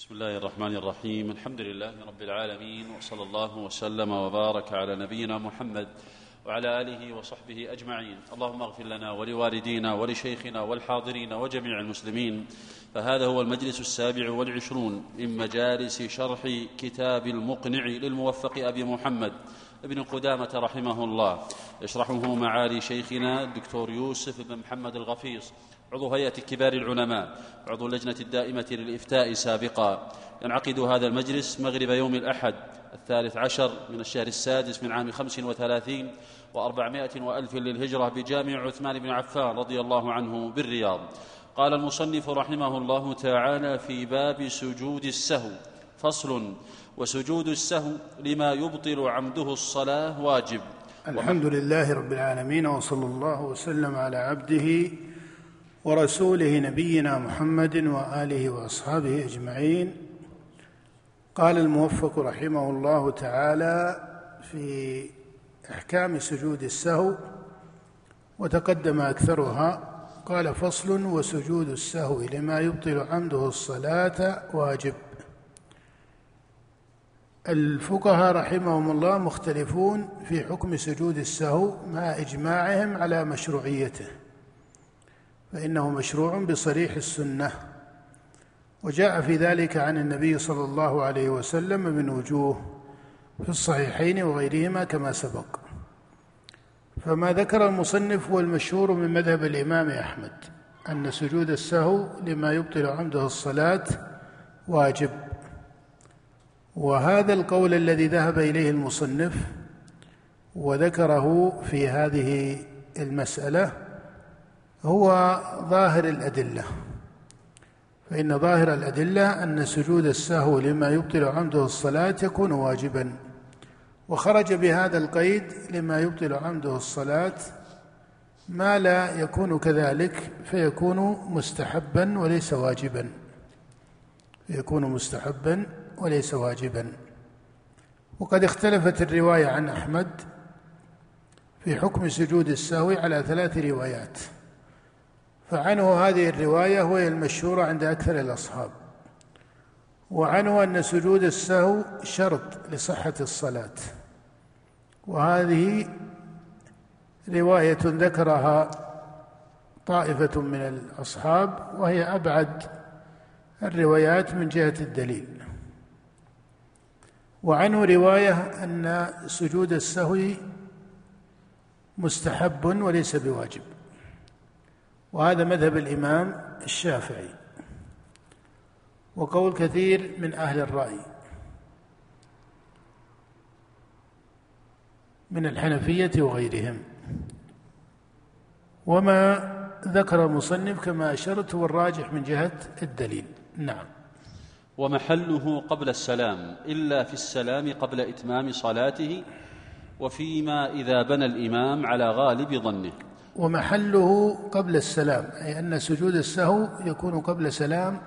بسم الله الرحمن الرحيم الحمد لله رب العالمين وصلى الله وسلم وبارك على نبينا محمد وعلى اله وصحبه اجمعين اللهم اغفر لنا ولوالدينا ولشيخنا والحاضرين وجميع المسلمين فهذا هو المجلس السابع والعشرون من مجالس شرح كتاب المقنع للموفق ابي محمد ابن قدامة رحمه الله يشرحه معالي شيخنا الدكتور يوسف بن محمد الغفيص عضو هيئة كبار العلماء عضو اللجنة الدائمة للإفتاء سابقا. ينعقد هذا المجلس مغرب يوم الأحد الثالث عشر من الشهر السادس من عام خمس وثلاثين وأربعمائة وألف للهجرة بجامع عثمان بن عفان رضي الله عنه بالرياض. قال المصنف رحمه الله تعالى في باب سجود السهو فصل وسجود السهو لما يبطل عمده الصلاة واجب. الحمد لله رب العالمين وصلى الله وسلم على عبده ورسوله نبينا محمد وآله وأصحابه أجمعين. قال الموفق رحمه الله تعالى في إحكام سجود السهو وتقدم أكثرها قال فصل وسجود السهو لما يبطل عمده الصلاة واجب. الفقهاء رحمهم الله مختلفون في حكم سجود السهو مع إجماعهم على مشروعيته. فإنه مشروع بصريح السنة. وجاء في ذلك عن النبي صلى الله عليه وسلم من وجوه في الصحيحين وغيرهما كما سبق. فما ذكر المصنف هو المشهور من مذهب الإمام أحمد أن سجود السهو لما يبطل عمده الصلاة واجب. وهذا القول الذي ذهب إليه المصنف وذكره في هذه المسألة هو ظاهر الأدلة. فإن ظاهر الأدلة أن سجود السهو لما يبطل عمده الصلاة يكون واجبا وخرج بهذا القيد لما يبطل عمده الصلاة ما لا يكون كذلك فيكون مستحبا وليس واجبا. فيكون مستحبا وليس واجبا. وقد اختلفت الرواية عن أحمد في حكم سجود السهو على ثلاث روايات. فعنه هذه الرواية وهي المشهورة عند أكثر الأصحاب. وعنه أن سجود السهو شرط لصحة الصلاة. وهذه رواية ذكرها طائفة من الأصحاب وهي أبعد الروايات من جهة الدليل. وعنه رواية أن سجود السهو مستحب وليس بواجب. وهذا مذهب الإمام الشافعي. وقول كثير من أهل الرأي. من الحنفية وغيرهم. وما ذكر المصنف كما أشرت هو الراجح من جهة الدليل. نعم. ومحله قبل السلام إلا في السلام قبل إتمام صلاته وفيما إذا بنى الإمام على غالب ظنه. ومحله قبل السلام أي أن سجود السهو يكون قبل سلام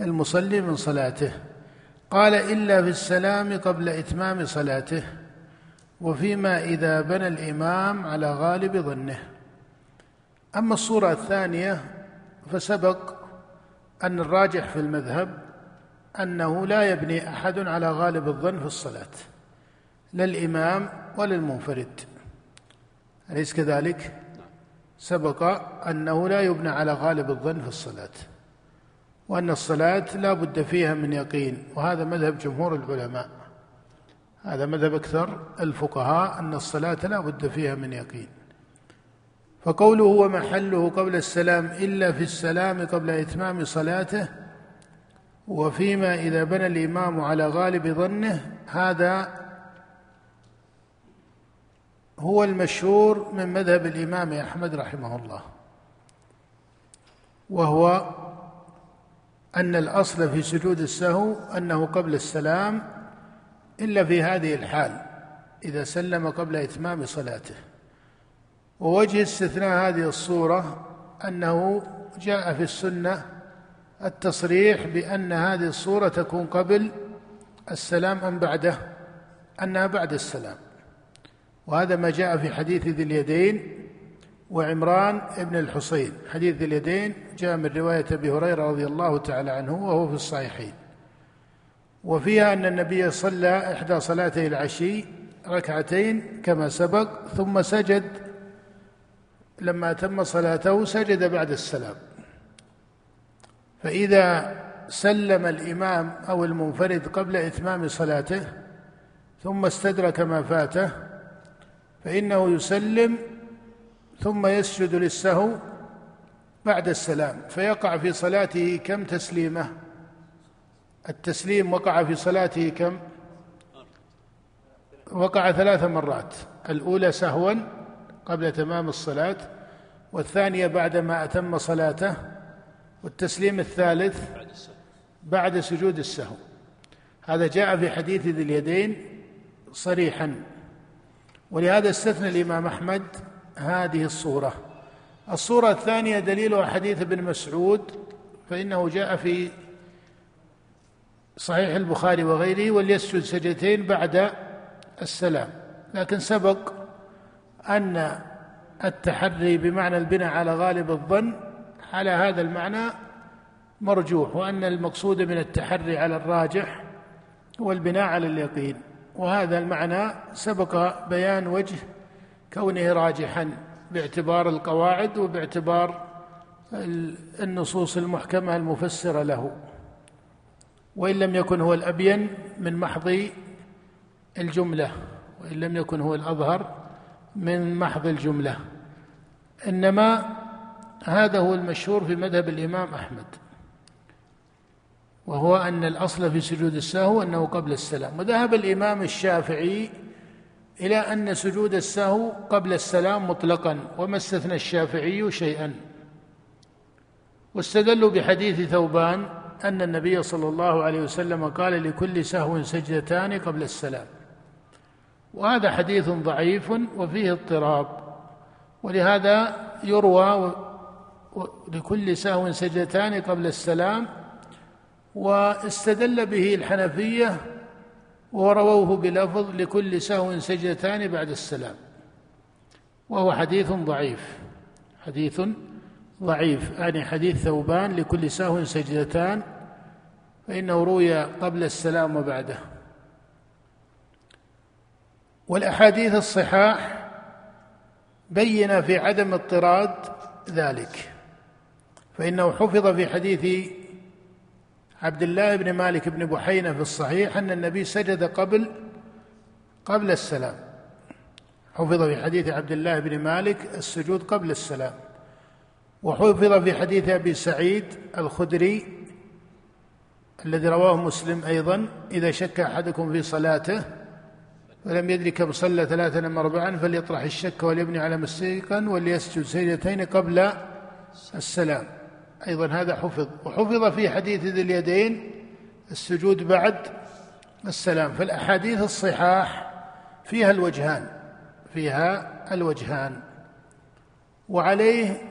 المصلي من صلاته. قال إلا في السلام قبل إتمام صلاته وفيما إذا بنى الإمام على غالب ظنه. أما الصورة الثانية فسبق أن الراجح في المذهب أنه لا يبني أحد على غالب الظن في الصلاة لا الإمام ولا المنفرد. أليس كذلك؟ سبق أنه لا يبنى على غالب الظن في الصلاة وأن الصلاة لا بد فيها من يقين وهذا مذهب جمهور العلماء. هذا مذهب أكثر الفقهاء أن الصلاة لا بد فيها من يقين. فقوله ومحله قبل السلام إلا في السلام قبل إتمام صلاته وفيما إذا بنى الإمام على غالب ظنه هذا هو المشهور من مذهب الإمام أحمد رحمه الله وهو أن الأصل في سجود السهو أنه قبل السلام إلا في هذه الحال إذا سلم قبل إتمام صلاته. ووجه استثناء هذه الصورة أنه جاء في السنة التصريح بأن هذه الصورة تكون قبل السلام أم بعده أنها بعد السلام. وهذا ما جاء في حديث ذي اليدين وعمران بن الحصين. حديث ذي اليدين جاء من رواية أبي هريرة رضي الله تعالى عنه وهو في الصحيحين. وفيها أن النبي صلى إحدى صلاتي العشي ركعتين كما سبق ثم سجد لما تم صلاته سجد بعد السلام. فإذا سلم الإمام أو المنفرد قبل إتمام صلاته ثم استدرك ما فاته فإنه يسلم ثم يسجد للسهو بعد السلام فيقع في صلاته كم تسليمة؟ التسليم وقع في صلاته كم؟ وقع ثلاث مرات الأولى سهوا قبل تمام الصلاة والثانية بعدما أتم صلاته والتسليم الثالث بعد سجود السهو. هذا جاء في حديث ذي اليدين صريحا. ولهذا استثنى الإمام أحمد هذه الصورة. الصورة الثانية دليلها حديث ابن مسعود فإنه جاء في صحيح البخاري وغيره وليسجد سجدتين بعد السلام. لكن سبق أن التحري بمعنى البناء على غالب الظن على هذا المعنى مرجوح وأن المقصود من التحري على الراجح هو البناء على اليقين. وهذا المعنى سبق بيان وجه كونه راجحا باعتبار القواعد وباعتبار النصوص المحكمة المفسرة له. وإن لم يكن هو الأبين من محض الجملة وإن لم يكن هو الأظهر من محض الجملة. إنما هذا هو المشهور في مذهب الإمام أحمد. وهو أن الأصل في سجود السهو أنه قبل السلام. وذهب الإمام الشافعي إلى أن سجود السهو قبل السلام مطلقا وما استثنى الشافعي شيئا. واستدلوا بحديث ثوبان أن النبي صلى الله عليه وسلم قال لكل سهو سجدتان قبل السلام. وهذا حديث ضعيف وفيه اضطراب ولهذا يروى لكل سهو سجدتان قبل السلام واستدل به الحنفية ورووه بلفظ لكل سهو سجدتان بعد السلام. وهو حديث ضعيف. حديث ضعيف. يعني حديث ثوبان لكل سهو سجدتان فإنه روي قبل السلام وبعده. والأحاديث الصحاح بين في عدم اضطراد ذلك فإنه حفظ في حديث عبد الله بن مالك بن بحينة في الصحيح أن النبي سجد قبل قبل السلام. حفظ في حديث عبد الله بن مالك السجود قبل السلام. وحفظ في حديث أبي سعيد الخدري الذي رواه مسلم أيضا إذا شك أحدكم في صلاته فلم يدري كم صلى ثلاثا أم أربعا فليطرح الشك وليبني على مستيقا وليسجد سجدتين قبل السلام. أيضا هذا حفظ وحفظ في حديث ذي اليدين السجود بعد السلام فالأحاديث الصحاح فيها الوجهان فيها الوجهان. وعليه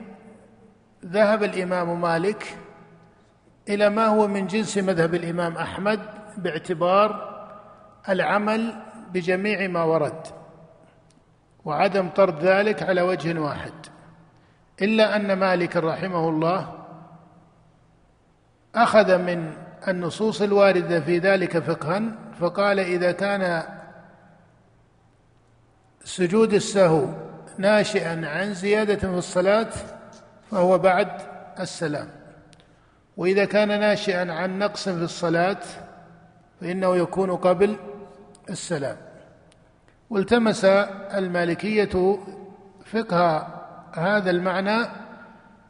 ذهب الإمام مالك إلى ما هو من جنس مذهب الإمام أحمد باعتبار العمل بجميع ما ورد وعدم طرد ذلك على وجه واحد. إلا أن مالك رحمه الله أخذ من النصوص الواردة في ذلك فقها فقال إذا كان سجود السهو ناشئا عن زيادة في الصلاة فهو بعد السلام. وإذا كان ناشئا عن نقص في الصلاة فإنه يكون قبل السلام. والتمس المالكية فقه هذا المعنى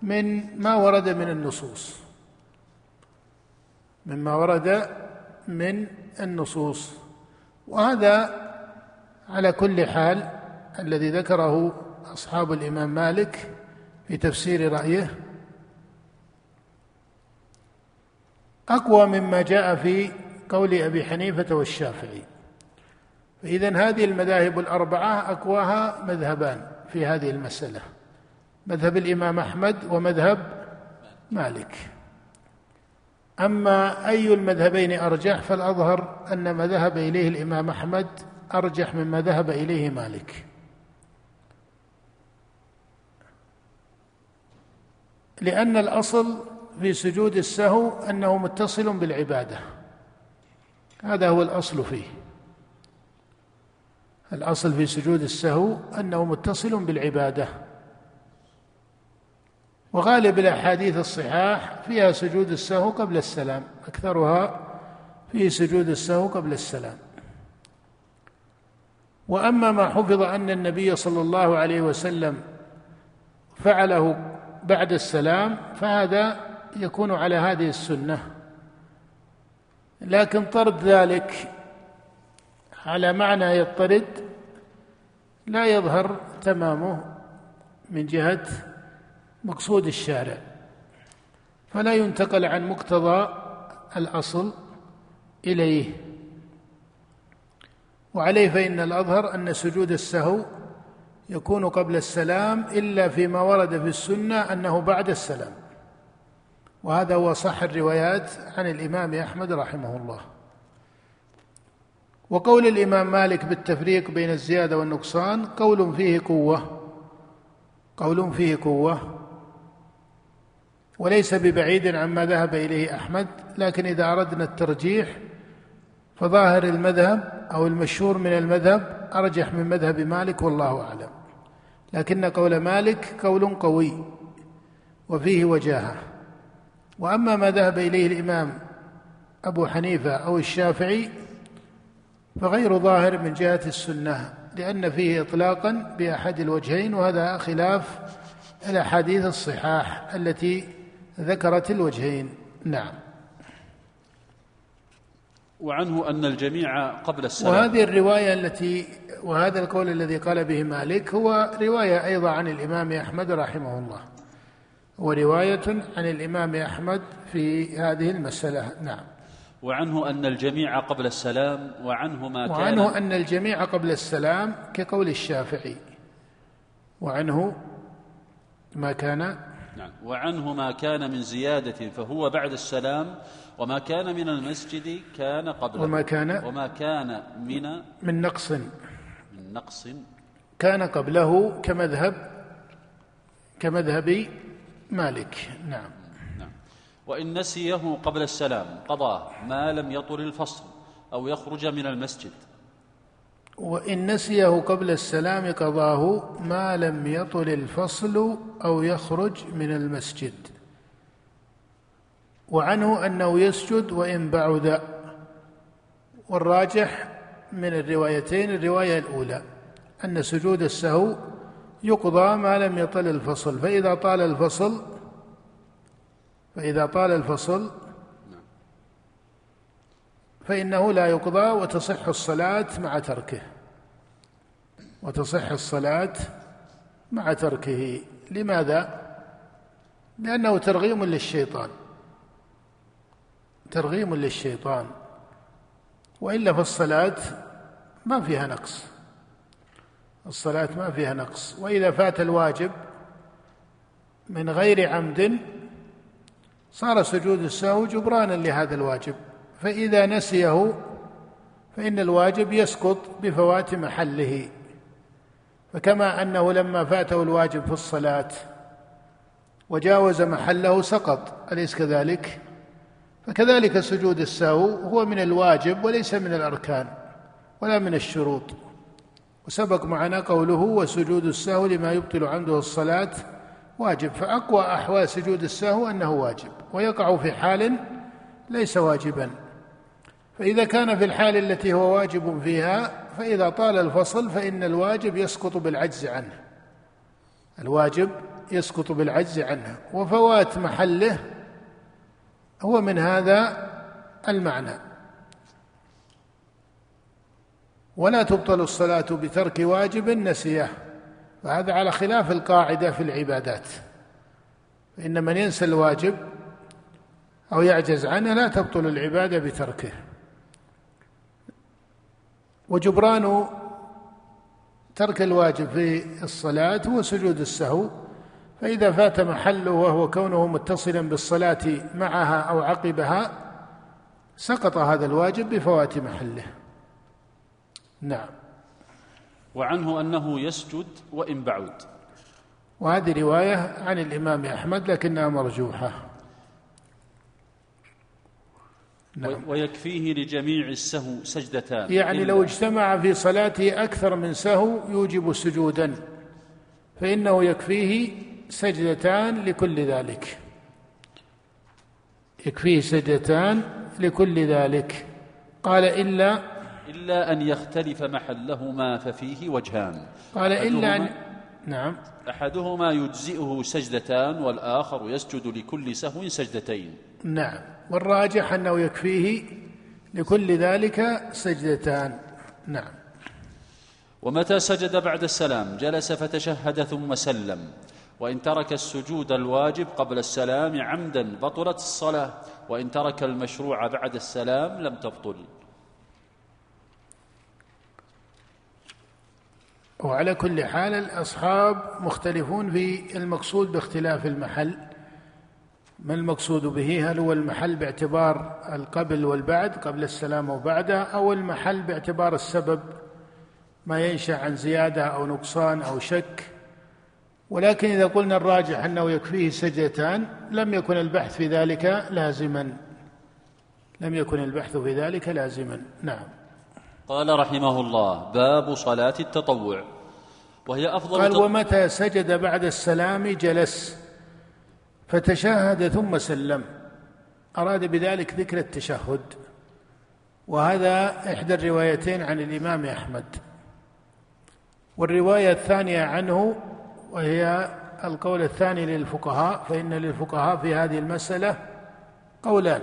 من ما ورد من النصوص. مما ورد من النصوص. وهذا على كل حال الذي ذكره أصحاب الإمام مالك في تفسير رأيه. أقوى مما جاء في قول أبي حنيفة والشافعي. فإذا هذه المذاهب الأربعة أقواها مذهبان في هذه المسألة مذهب الإمام أحمد ومذهب مالك. أما أي المذهبين أرجح فالأظهر أن ما ذهب إليه الإمام أحمد أرجح مما ذهب إليه مالك. لأن الأصل في سجود السهو أنه متصل بالعبادة. هذا هو الأصل فيه. الأصل في سجود السهو أنه متصل بالعبادة. وغالب الأحاديث الصحاح فيها سجود السهو قبل السلام أكثرها في سجود السهو قبل السلام. وأما ما حفظ أن النبي صلى الله عليه وسلم فعله بعد السلام فهذا يكون على هذه السنة. لكن طرد ذلك على معنى يطرد لا يظهر تمامه من جهة مقصود الشارع. فلا ينتقل عن مقتضى الأصل إليه. وعليه فإن الأظهر أن سجود السهو يكون قبل السلام إلا فيما ورد في السنة أنه بعد السلام. وهذا هو صح الروايات عن الإمام أحمد رحمه الله. وقول الإمام مالك بالتفريق بين الزيادة والنقصان قول فيه قوة. قول فيه قوة. وليس ببعيد عما ذهب إليه أحمد لكن إذا أردنا الترجيح فظاهر المذهب أو المشهور من المذهب أرجح من مذهب مالك والله أعلم. لكن قول مالك قول قوي وفيه وجاهة. وأما ما ذهب إليه الإمام أبو حنيفة أو الشافعي فغير ظاهر من جهة السنة لأن فيه إطلاقا بأحد الوجهين وهذا خلاف الأحاديث الصحاح التي ذكرت الوجهين. نعم. وعنه أن الجميع قبل السلام. وهذه الرواية التي وهذا القول الذي قال به مالك هو رواية أيضا عن الإمام أحمد رحمه الله. هو رواية عن الإمام أحمد في هذه المسألة. نعم. وعنه أن الجميع قبل السلام وعنه ما كان. وعنه أن الجميع قبل السلام كقول الشافعي. وعنه ما كان نعم. وعنه ما كان من زيادة فهو بعد السلام وما كان من المسجد كان قبله. وما كان وما كان من من نقص. من نقص. كان قبله كمذهب كمذهب مالك. نعم. نعم. وإن نسيه قبل السلام قضاه ما لم يطل الفصل أو يخرج من المسجد. وإن نسيه قبل السلام قضاه ما لم يطل الفصل أو يخرج من المسجد. وعنه أنه يسجد وإن بعد. والراجح من الروايتين الرواية الأولى أن سجود السهو يقضى ما لم يطل الفصل. فإذا طال الفصل فإذا طال الفصل فإنه لا يقضى وتصح الصلاة مع تركه. وتصح الصلاة مع تركه. لماذا؟ لأنه ترغيم للشيطان. ترغيم للشيطان. وإلا فالصلاة ما فيها نقص. الصلاة ما فيها نقص. وإذا فات الواجب من غير عمد صار سجود السهو جبرانا لهذا الواجب. فإذا نسيه فإن الواجب يسقط بفوات محله. فكما أنه لما فاته الواجب في الصلاة وجاوز محله سقط أليس كذلك؟ فكذلك سجود السهو هو من الواجب وليس من الأركان ولا من الشروط. وسبق معنا قوله وسجود السهو لما يبطل عنده الصلاة واجب. فأقوى أحوال سجود السهو أنه واجب ويقع في حال ليس واجبا. فإذا كان في الحال التي هو واجب فيها فإذا طال الفصل فإن الواجب يسقط بالعجز عنه. الواجب يسقط بالعجز عنه. وفوات محله هو من هذا المعنى. ولا تبطل الصلاة بترك واجب نسيه. وهذا على خلاف القاعدة في العبادات. فإن من ينسى الواجب أو يعجز عنه لا تبطل العبادة بتركه. وجبران ترك الواجب في الصلاة هو سجود السهو فإذا فات محله وهو كونه متصلا بالصلاة معها أو عقبها سقط هذا الواجب بفوات محله. نعم. وعنه أنه يسجد وإن بعد. وهذه رواية عن الإمام أحمد لكنها مرجوحة. نعم. ويكفيه لجميع السهو سجدتان. يعني لو اجتمع في صلاته أكثر من سهو يوجب سجودا فإنه يكفيه سجدتان لكل ذلك. يكفيه سجدتان لكل ذلك. قال إلا إلا أن يختلف محلهما ففيه وجهان. قال إلا أن نعم. أحدهما يجزئه سجدتان والآخر يسجد لكل سهو سجدتين. نعم. والراجح أنه يكفيه لكل ذلك سجدتان. نعم. ومتى سجد بعد السلام؟ جلس فتشهد ثم سلم. وإن ترك السجود الواجب قبل السلام عمدا بطلت الصلاة. وإن ترك المشروع بعد السلام لم تبطل. وعلى كل حال الأصحاب مختلفون في المقصود باختلاف المحل. ما المقصود به؟ هل هو المحل باعتبار القبل والبعد قبل السلام وبعده أو المحل باعتبار السبب؟ ما ينشأ عن زيادة أو نقصان أو شك. ولكن إذا قلنا الراجح أنه يكفيه سجدتان لم يكن البحث في ذلك لازما. لم يكن البحث في ذلك لازما. نعم. قال رحمه الله باب صلاة التطوع. وهي أفضل قال ومتى سجد بعد السلام جلس. فتشهد ثم سلم. أراد بذلك ذكر التشهد. وهذا إحدى الروايتين عن الإمام أحمد. والرواية الثانية عنه وهي القول الثاني للفقهاء فإن للفقهاء في هذه المسألة قولان.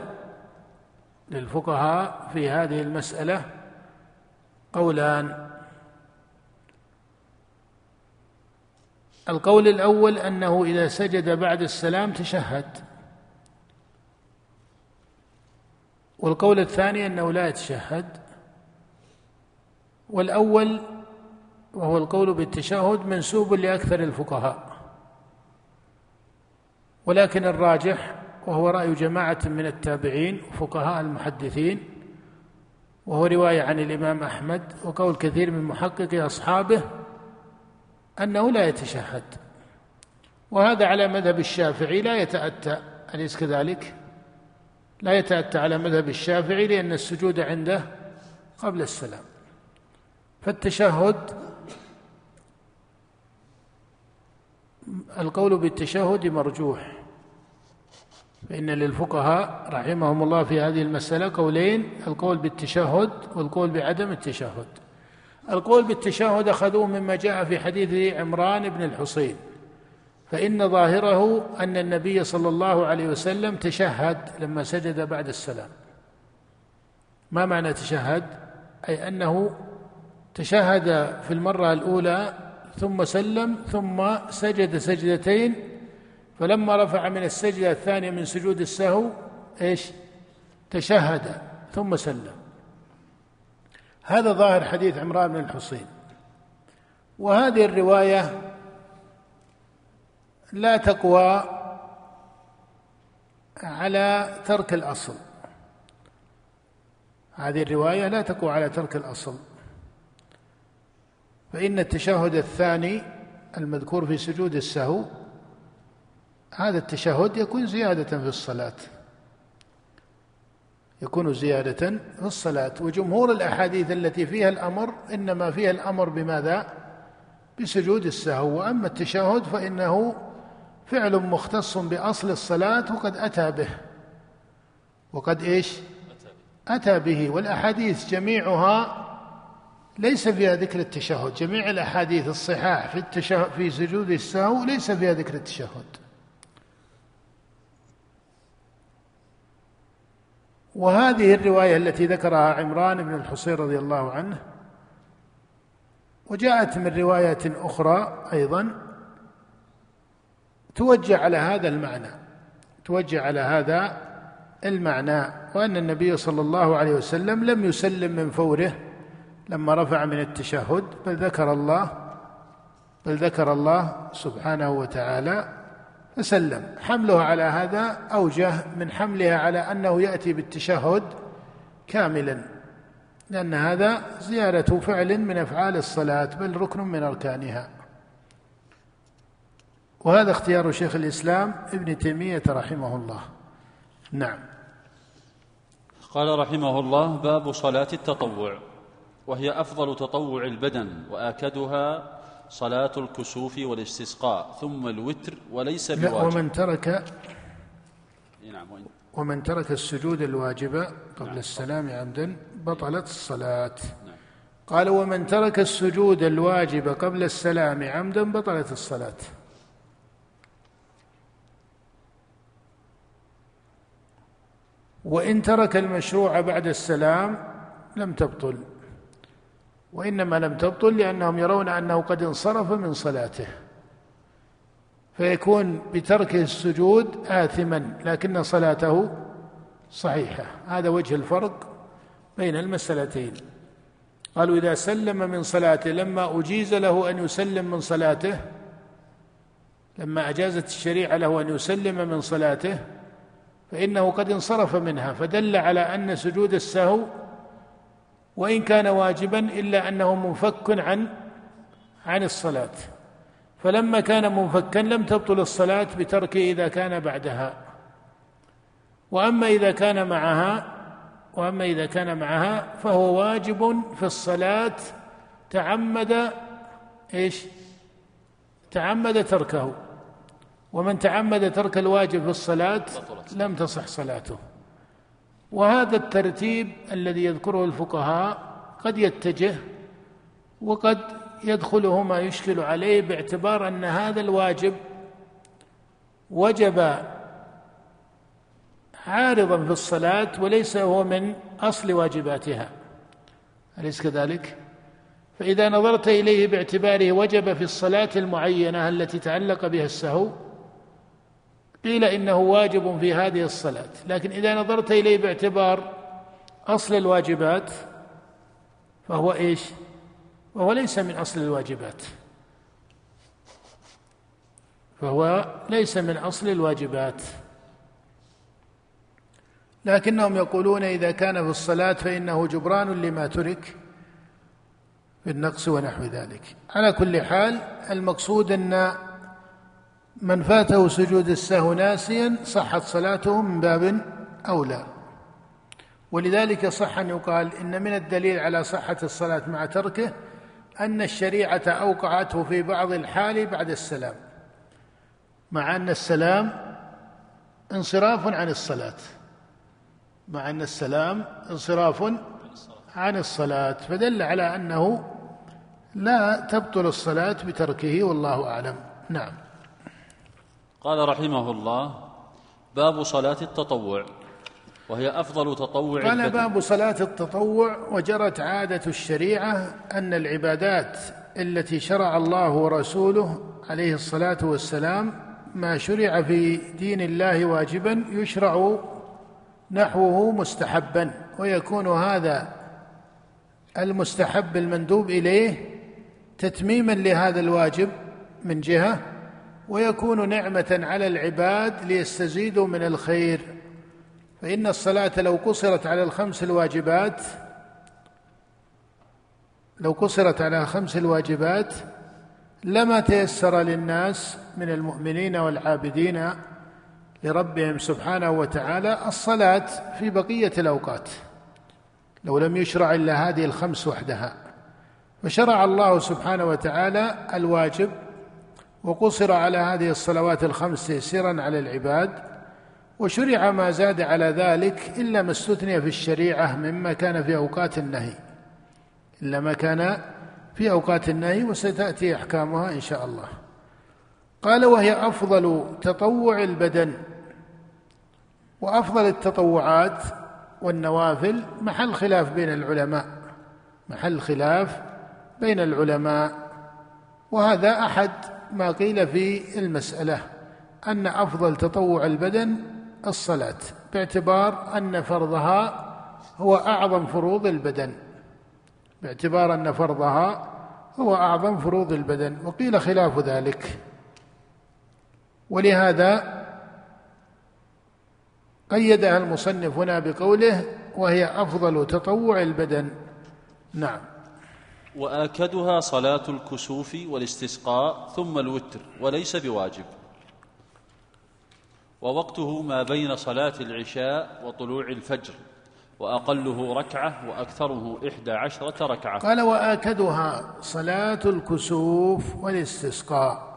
للفقهاء في هذه المسألة قولان. القول الأول أنه إذا سجد بعد السلام تشهد. والقول الثاني أنه لا يتشهد. والأول وهو القول بالتشهد منسوب لأكثر الفقهاء. ولكن الراجح وهو رأي جماعة من التابعين وفقهاء المحدثين وهو رواية عن الإمام أحمد وقول كثير من محققي أصحابه أنه لا يتشهد. وهذا على مذهب الشافعي لا يتأتى. أليس كذلك؟ لا يتأتى على مذهب الشافعي لأن السجود عنده قبل السلام. فالتشهد القول بالتشهد مرجوح. فإن للفقهاء رحمهم الله في هذه المسألة قولين القول بالتشهد والقول بعدم التشهد. القول بالتشهد أخذوه مما جاء في حديث عمران بن الحصين فإن ظاهره أن النبي صلى الله عليه وسلم تشهد لما سجد بعد السلام. ما معنى تشهد؟ أي أنه تشهد في المرة الأولى ثم سلم ثم سجد سجدتين فلما رفع من السجدة الثانية من سجود السهو إيش؟ تشهد ثم سلم. هذا ظاهر حديث عمران بن الحصين. وهذه الرواية لا تقوى على ترك الأصل. هذه الرواية لا تقوى على ترك الأصل. فإن التشهد الثاني المذكور في سجود السهو هذا التشهد يكون زيادة في الصلاة. يكون زيادة في الصلاة وجمهور الأحاديث التي فيها الأمر إنما فيها الأمر بماذا؟ بسجود السهو. وأما التشهد فإنه فعل مختص بأصل الصلاة وقد أتى به. وقد إيش؟ أتى به. والأحاديث جميعها ليس فيها ذكر التشهد. جميع الأحاديث الصحاح في التشهد في سجود السهو ليس فيها ذكر التشهد. وهذه الرواية التي ذكرها عمران بن الحصين رضي الله عنه وجاءت من رواية أخرى أيضا توجه على هذا المعنى توجه على هذا المعنى وأن النبي صلى الله عليه وسلم لم يسلم من فوره لما رفع من التشهد بل ذكر الله بل ذكر الله سبحانه وتعالى فسلم حمله على هذا أوجه من حملها على أنه يأتي بالتشهد كاملا لأن هذا زيادة فعل من أفعال الصلاة بل ركن من أركانها. وهذا اختيار شيخ الإسلام ابن تيمية رحمه الله. نعم. قال رحمه الله باب صلاة التطوع وهي أفضل تطوع البدن وآكدها صلاة الكسوف والاستسقاء ثم الوتر وليس بواجب. ومن ترك نعم وإن ومن ترك السجود الواجب قبل نعم. السلام عمدا بطلت الصلاة. نعم. قال ومن ترك السجود الواجب قبل السلام عمدا بطلت الصلاة. وإن ترك المشروع بعد السلام لم تبطل. وإنما لم تبطل لأنهم يرون أنه قد انصرف من صلاته. فيكون بتركه السجود آثما لكن صلاته صحيحة. هذا وجه الفرق بين المسألتين. قالوا إذا سلم من صلاته لما أجيز له أن يسلم من صلاته لما أجازت الشريعة له أن يسلم من صلاته فإنه قد انصرف منها. فدل على أن سجود السهو وإن كان واجبا إلا أنه منفك عن عن الصلاة. فلما كان منفكا لم تبطل الصلاة بتركه إذا كان بعدها. وأما إذا كان معها وأما إذا كان معها فهو واجب في الصلاة تعمد إيش؟ تعمد تركه. ومن تعمد ترك الواجب في الصلاة لم تصح صلاته. وهذا الترتيب الذي يذكره الفقهاء قد يتجه وقد يدخله ما يشكل عليه باعتبار أن هذا الواجب وجب عارضا في الصلاة وليس هو من أصل واجباتها. أليس كذلك؟ فإذا نظرت إليه باعتباره وجب في الصلاة المعينة التي تعلق بها السهو قيل إنه واجب في هذه الصلاة لكن إذا نظرت إليه باعتبار أصل الواجبات فهو إيش؟ وهو ليس من أصل الواجبات. فهو ليس من أصل الواجبات. لكنهم يقولون إذا كان في الصلاة فإنه جبران لما ترك بالنقص ونحو ذلك. على كل حال المقصود أن من فاته سجود السهو ناسيا صحت صلاته من باب أولى. ولذلك صح أن يقال إن من الدليل على صحة الصلاة مع تركه أن الشريعة أوقعته في بعض الحال بعد السلام مع أن السلام انصراف عن الصلاة مع أن السلام انصراف عن الصلاة فدل على أنه لا تبطل الصلاة بتركه والله أعلم. نعم. قال رحمه الله باب صلاة التطوع وهي أفضل تطوع قال البدن. باب صلاة التطوع وجرت عادة الشريعة أن العبادات التي شرع الله ورسوله عليه الصلاة والسلام ما شرع في دين الله واجبا يشرع نحوه مستحبا ويكون هذا المستحب المندوب إليه تتميما لهذا الواجب من جهة ويكون نعمة على العباد ليستزيدوا من الخير. فإن الصلاة لو قصرت على الخمس الواجبات لو قصرت على خمس الواجبات لما تيسر للناس من المؤمنين والعابدين لربهم سبحانه وتعالى الصلاة في بقية الأوقات. لو لم يشرع إلا هذه الخمس وحدها. فشرع الله سبحانه وتعالى الواجب وقصر على هذه الصلوات الخمس تيسيرا على العباد وشرع ما زاد على ذلك إلا ما استثني في الشريعة مما كان في أوقات النهي. إلا ما كان في أوقات النهي وستأتي أحكامها إن شاء الله. قال وهي أفضل تطوع البدن وأفضل التطوعات والنوافل محل خلاف بين العلماء محل خلاف بين العلماء وهذا أحد ما قيل في المسألة أن أفضل تطوع البدن الصلاة باعتبار أن فرضها هو أعظم فروض البدن. باعتبار أن فرضها هو أعظم فروض البدن وقيل خلاف ذلك. ولهذا قيدها المصنف هنا بقوله وهي أفضل تطوع البدن نعم. وآكدها صلاة الكسوف والاستسقاء ثم الوتر وليس بواجب. ووقته ما بين صلاة العشاء وطلوع الفجر وأقله ركعة وأكثره إحدى عشرة ركعة. قال وآكدها صلاة الكسوف والاستسقاء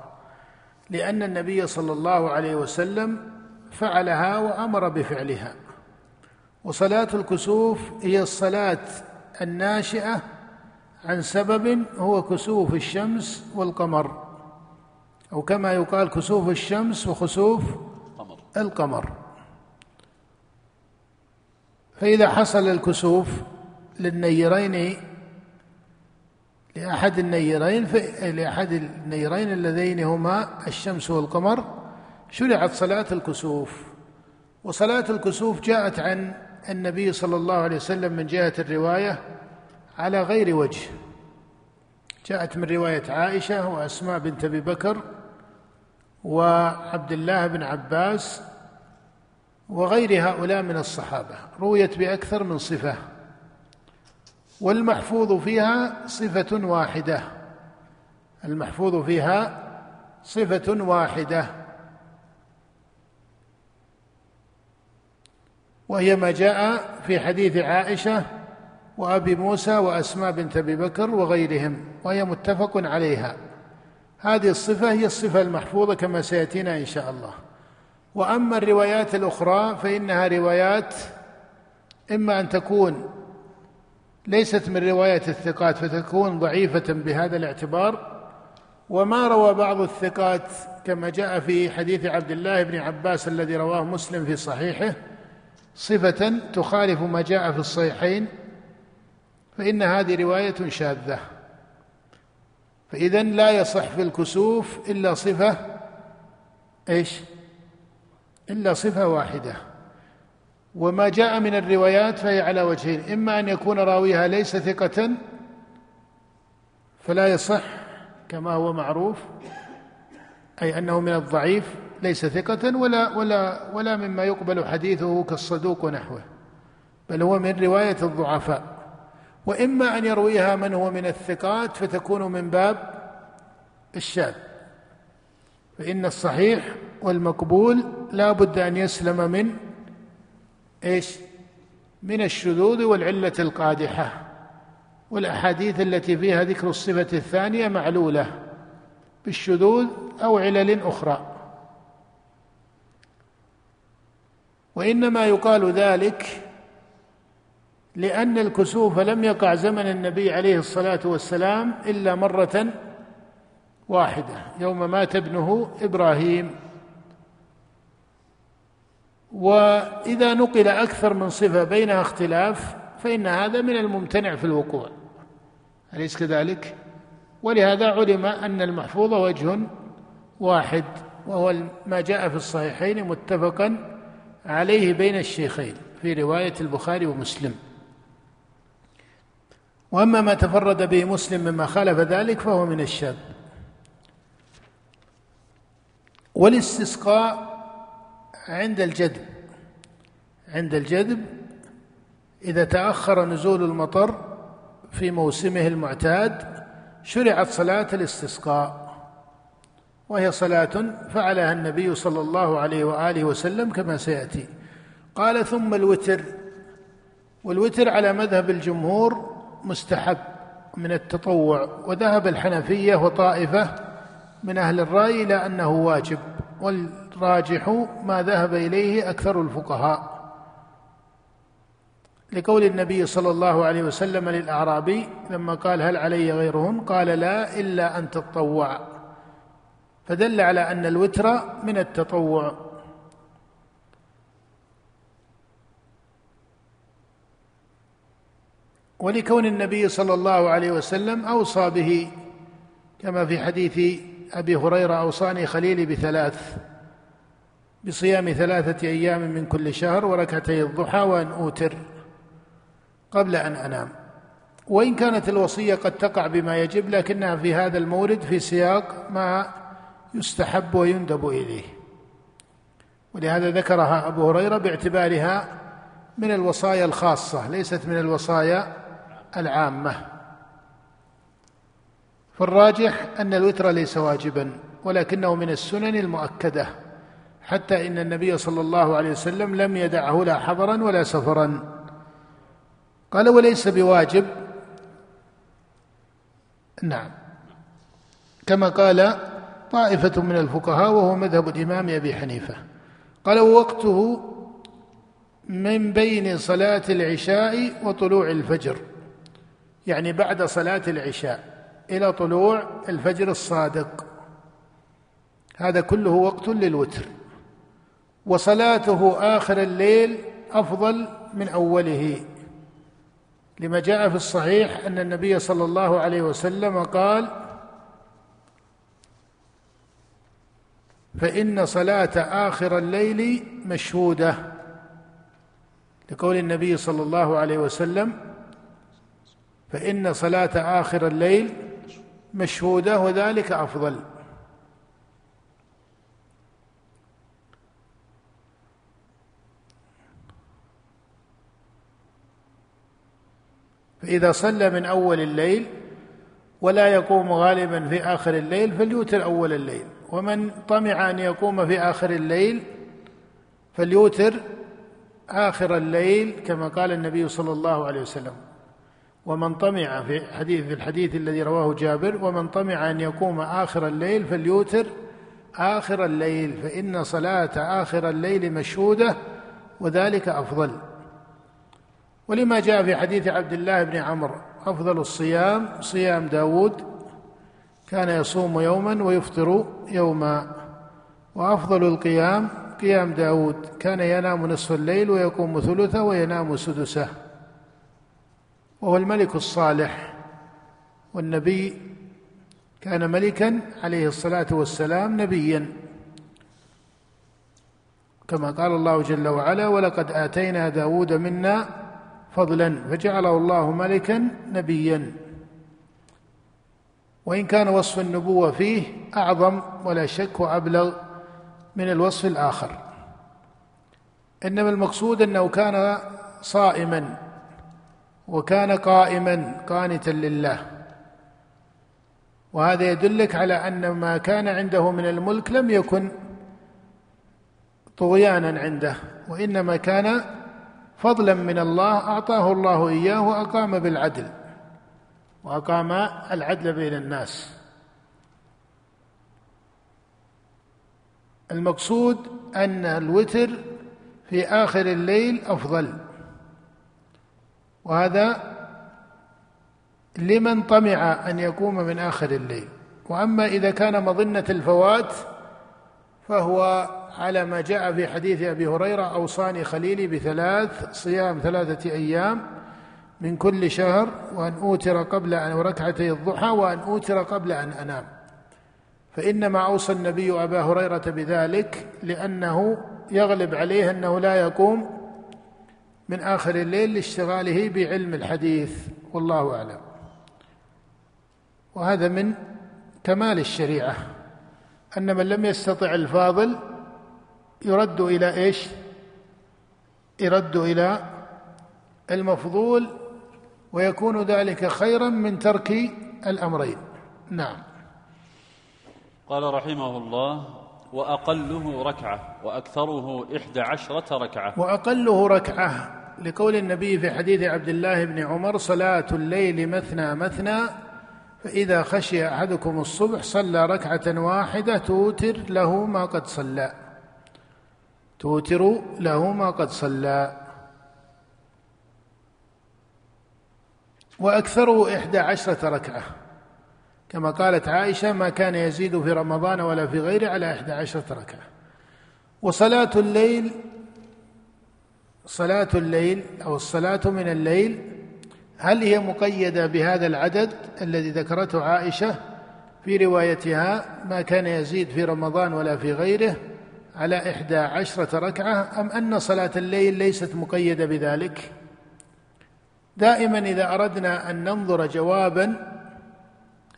لأن النبي صلى الله عليه وسلم فعلها وأمر بفعلها. وصلاة الكسوف هي الصلاة الناشئة عن سبب هو كسوف الشمس والقمر أو كما يقال كسوف الشمس وخسوف القمر. فإذا حصل الكسوف للنيرين لأحد النيرين لأحد النيرين اللذين هما الشمس والقمر شرعت صلاة الكسوف. وصلاة الكسوف جاءت عن النبي صلى الله عليه وسلم من جهة الرواية على غير وجه. جاءت من رواية عائشة وأسماء بنت أبي بكر وعبد الله بن عباس وغير هؤلاء من الصحابة. رويت بأكثر من صفة. والمحفوظ فيها صفة واحدة. المحفوظ فيها صفة واحدة. وهي ما جاء في حديث عائشة وأبي موسى وأسماء بنت أبي بكر وغيرهم وهي متفق عليها. هذه الصفة هي الصفة المحفوظة كما سيأتينا إن شاء الله. وأما الروايات الأخرى فإنها روايات إما أن تكون ليست من رواية الثقات فتكون ضعيفة بهذا الاعتبار وما روى بعض الثقات كما جاء في حديث عبد الله بن عباس الذي رواه مسلم في صحيحه صفة تخالف ما جاء في الصحيحين فإن هذه رواية شاذة. فإذا لا يصح في الكسوف إلا صفة إيش؟ إلا صفة واحدة. وما جاء من الروايات فهي على وجهين إما أن يكون راويها ليس ثقة فلا يصح كما هو معروف أي أنه من الضعيف ليس ثقة ولا ولا ولا مما يقبل حديثه كالصدوق ونحوه بل هو من رواية الضعفاء. وإما أن يرويها من هو من الثقات فتكون من باب الشاذ. فإن الصحيح والمقبول لا بد أن يسلم من إيش؟ من الشذوذ والعلة القادحة. والأحاديث التي فيها ذكر الصفة الثانية معلولة بالشذوذ أو علل أخرى. وإنما يقال ذلك لأن الكسوف لم يقع زمن النبي عليه الصلاة والسلام إلا مرة واحدة يوم مات ابنه إبراهيم. وإذا نقل أكثر من صفة بينها اختلاف فإن هذا من الممتنع في الوقوع. أليس كذلك؟ ولهذا علم أن المحفوظ وجه واحد وهو ما جاء في الصحيحين متفقا عليه بين الشيخين في رواية البخاري ومسلم. وأما ما تفرد به مسلم مما خالف ذلك فهو من الشاذ والاستسقاء عند الجدب عند الجدب إذا تأخر نزول المطر في موسمه المعتاد شرعت صلاة الاستسقاء وهي صلاة فعلها النبي صلى الله عليه وآله وسلم كما سيأتي. قال ثم الوتر. والوتر على مذهب الجمهور مستحب من التطوع وذهب الحنفية وطائفة من أهل الرأي إلى أنه واجب والراجح ما ذهب إليه أكثر الفقهاء. لقول النبي صلى الله عليه وسلم للأعرابي لما قال هل علي غيرهن قال لا إلا أن تطوع فدل على أن الوتر من التطوع. ولكون النبي صلى الله عليه وسلم أوصى به كما في حديث أبي هريرة أوصاني خليلي بثلاث بصيام ثلاثة أيام من كل شهر وركعتي الضحى وأن أوتر قبل أن أنام. وإن كانت الوصية قد تقع بما يجب لكنها في هذا المورد في سياق ما يستحب ويندب إليه. ولهذا ذكرها أبو هريرة باعتبارها من الوصايا الخاصة ليست من الوصايا العامة. فالراجح أن الوتر ليس واجبا ولكنه من السنن المؤكدة حتى إن النبي صلى الله عليه وسلم لم يدعه لا حضرا ولا سفرا. قال وليس بواجب. نعم. كما قال طائفة من الفقهاء وهو مذهب الإمام أبي حنيفة. قال ووقته من بين صلاة العشاء وطلوع الفجر. يعني بعد صلاة العشاء إلى طلوع الفجر الصادق. هذا كله وقت للوتر. وصلاته آخر الليل أفضل من أوله. لما جاء في الصحيح أن النبي صلى الله عليه وسلم قال فإن صلاة آخر الليل مشهودة. لقول النبي صلى الله عليه وسلم فإن صلاة آخر الليل مشهودة وذلك أفضل. فإذا صلى من أول الليل ولا يقوم غالبا في آخر الليل فليوتر أول الليل. ومن طمع أن يقوم في آخر الليل فليوتر آخر الليل كما قال النبي صلى الله عليه وسلم. ومن طمع في حديث في الحديث الذي رواه جابر ومن طمع أن يقوم آخر الليل فليوتر. آخر الليل فإن صلاة آخر الليل مشهودة وذلك أفضل. ولما جاء في حديث عبد الله بن عمرو أفضل الصيام صيام داود. كان يصوم يوما ويفطر يوما. وأفضل القيام قيام داود. كان ينام نصف الليل ويقوم ثلثه وينام سدسه. وهو الملك الصالح. والنبي كان ملكا عليه الصلاة والسلام نبيا. كما قال الله جل وعلا ولقد آتينا داود منا فضلا فجعله الله ملكا نبيا. وإن كان وصف النبوة فيه أعظم ولا شك وأبلغ من الوصف الآخر. إنما المقصود أنه كان صائما. وكان قائما قانتا لله. وهذا يدلك على أن ما كان عنده من الملك لم يكن طغيانا عنده وإنما كان فضلا من الله أعطاه الله إياه وأقام بالعدل. وأقام العدل بين الناس. المقصود أن الوتر في آخر الليل أفضل. وهذا لمن طمع أن يقوم من آخر الليل. وأما إذا كان مظنة الفوات فهو على ما جاء في حديث أبي هريرة أوصاني خليلي بثلاث صيام ثلاثة أيام من كل شهر وأن أوتر قبل أن ركعتي الضحى وأن أوتر قبل أن أنام. فإنما أوصى النبي أبا هريرة بذلك لأنه يغلب عليه أنه لا يقوم من آخر الليل لاشتغاله بعلم الحديث والله أعلم. وهذا من كمال الشريعة أن من لم يستطع الفاضل يرد إلى إيش؟ يرد إلى المفضول ويكون ذلك خيرا من ترك الأمرين. نعم. قال رحمه الله وأقله ركعة وأكثره إحدى عشرة ركعة. وأقله ركعة لقول النبي في حديث عبد الله بن عمر صلاة الليل مثنى مثنى فإذا خشي أحدكم الصبح صلى ركعة واحدة توتر له ما قد صلى. توتر له ما قد صلى. وأكثره إحدى عشرة ركعة. كما قالت عائشة ما كان يزيد في رمضان ولا في غيره على إحدى عشرة ركعة. وصلاة الليل صلاة الليل أو الصلاة من الليل هل هي مقيدة بهذا العدد الذي ذكرته عائشة في روايتها ما كان يزيد في رمضان ولا في غيره على إحدى عشرة ركعة أم أن صلاة الليل ليست مقيدة بذلك؟ دائما إذا أردنا أن ننظر جوابا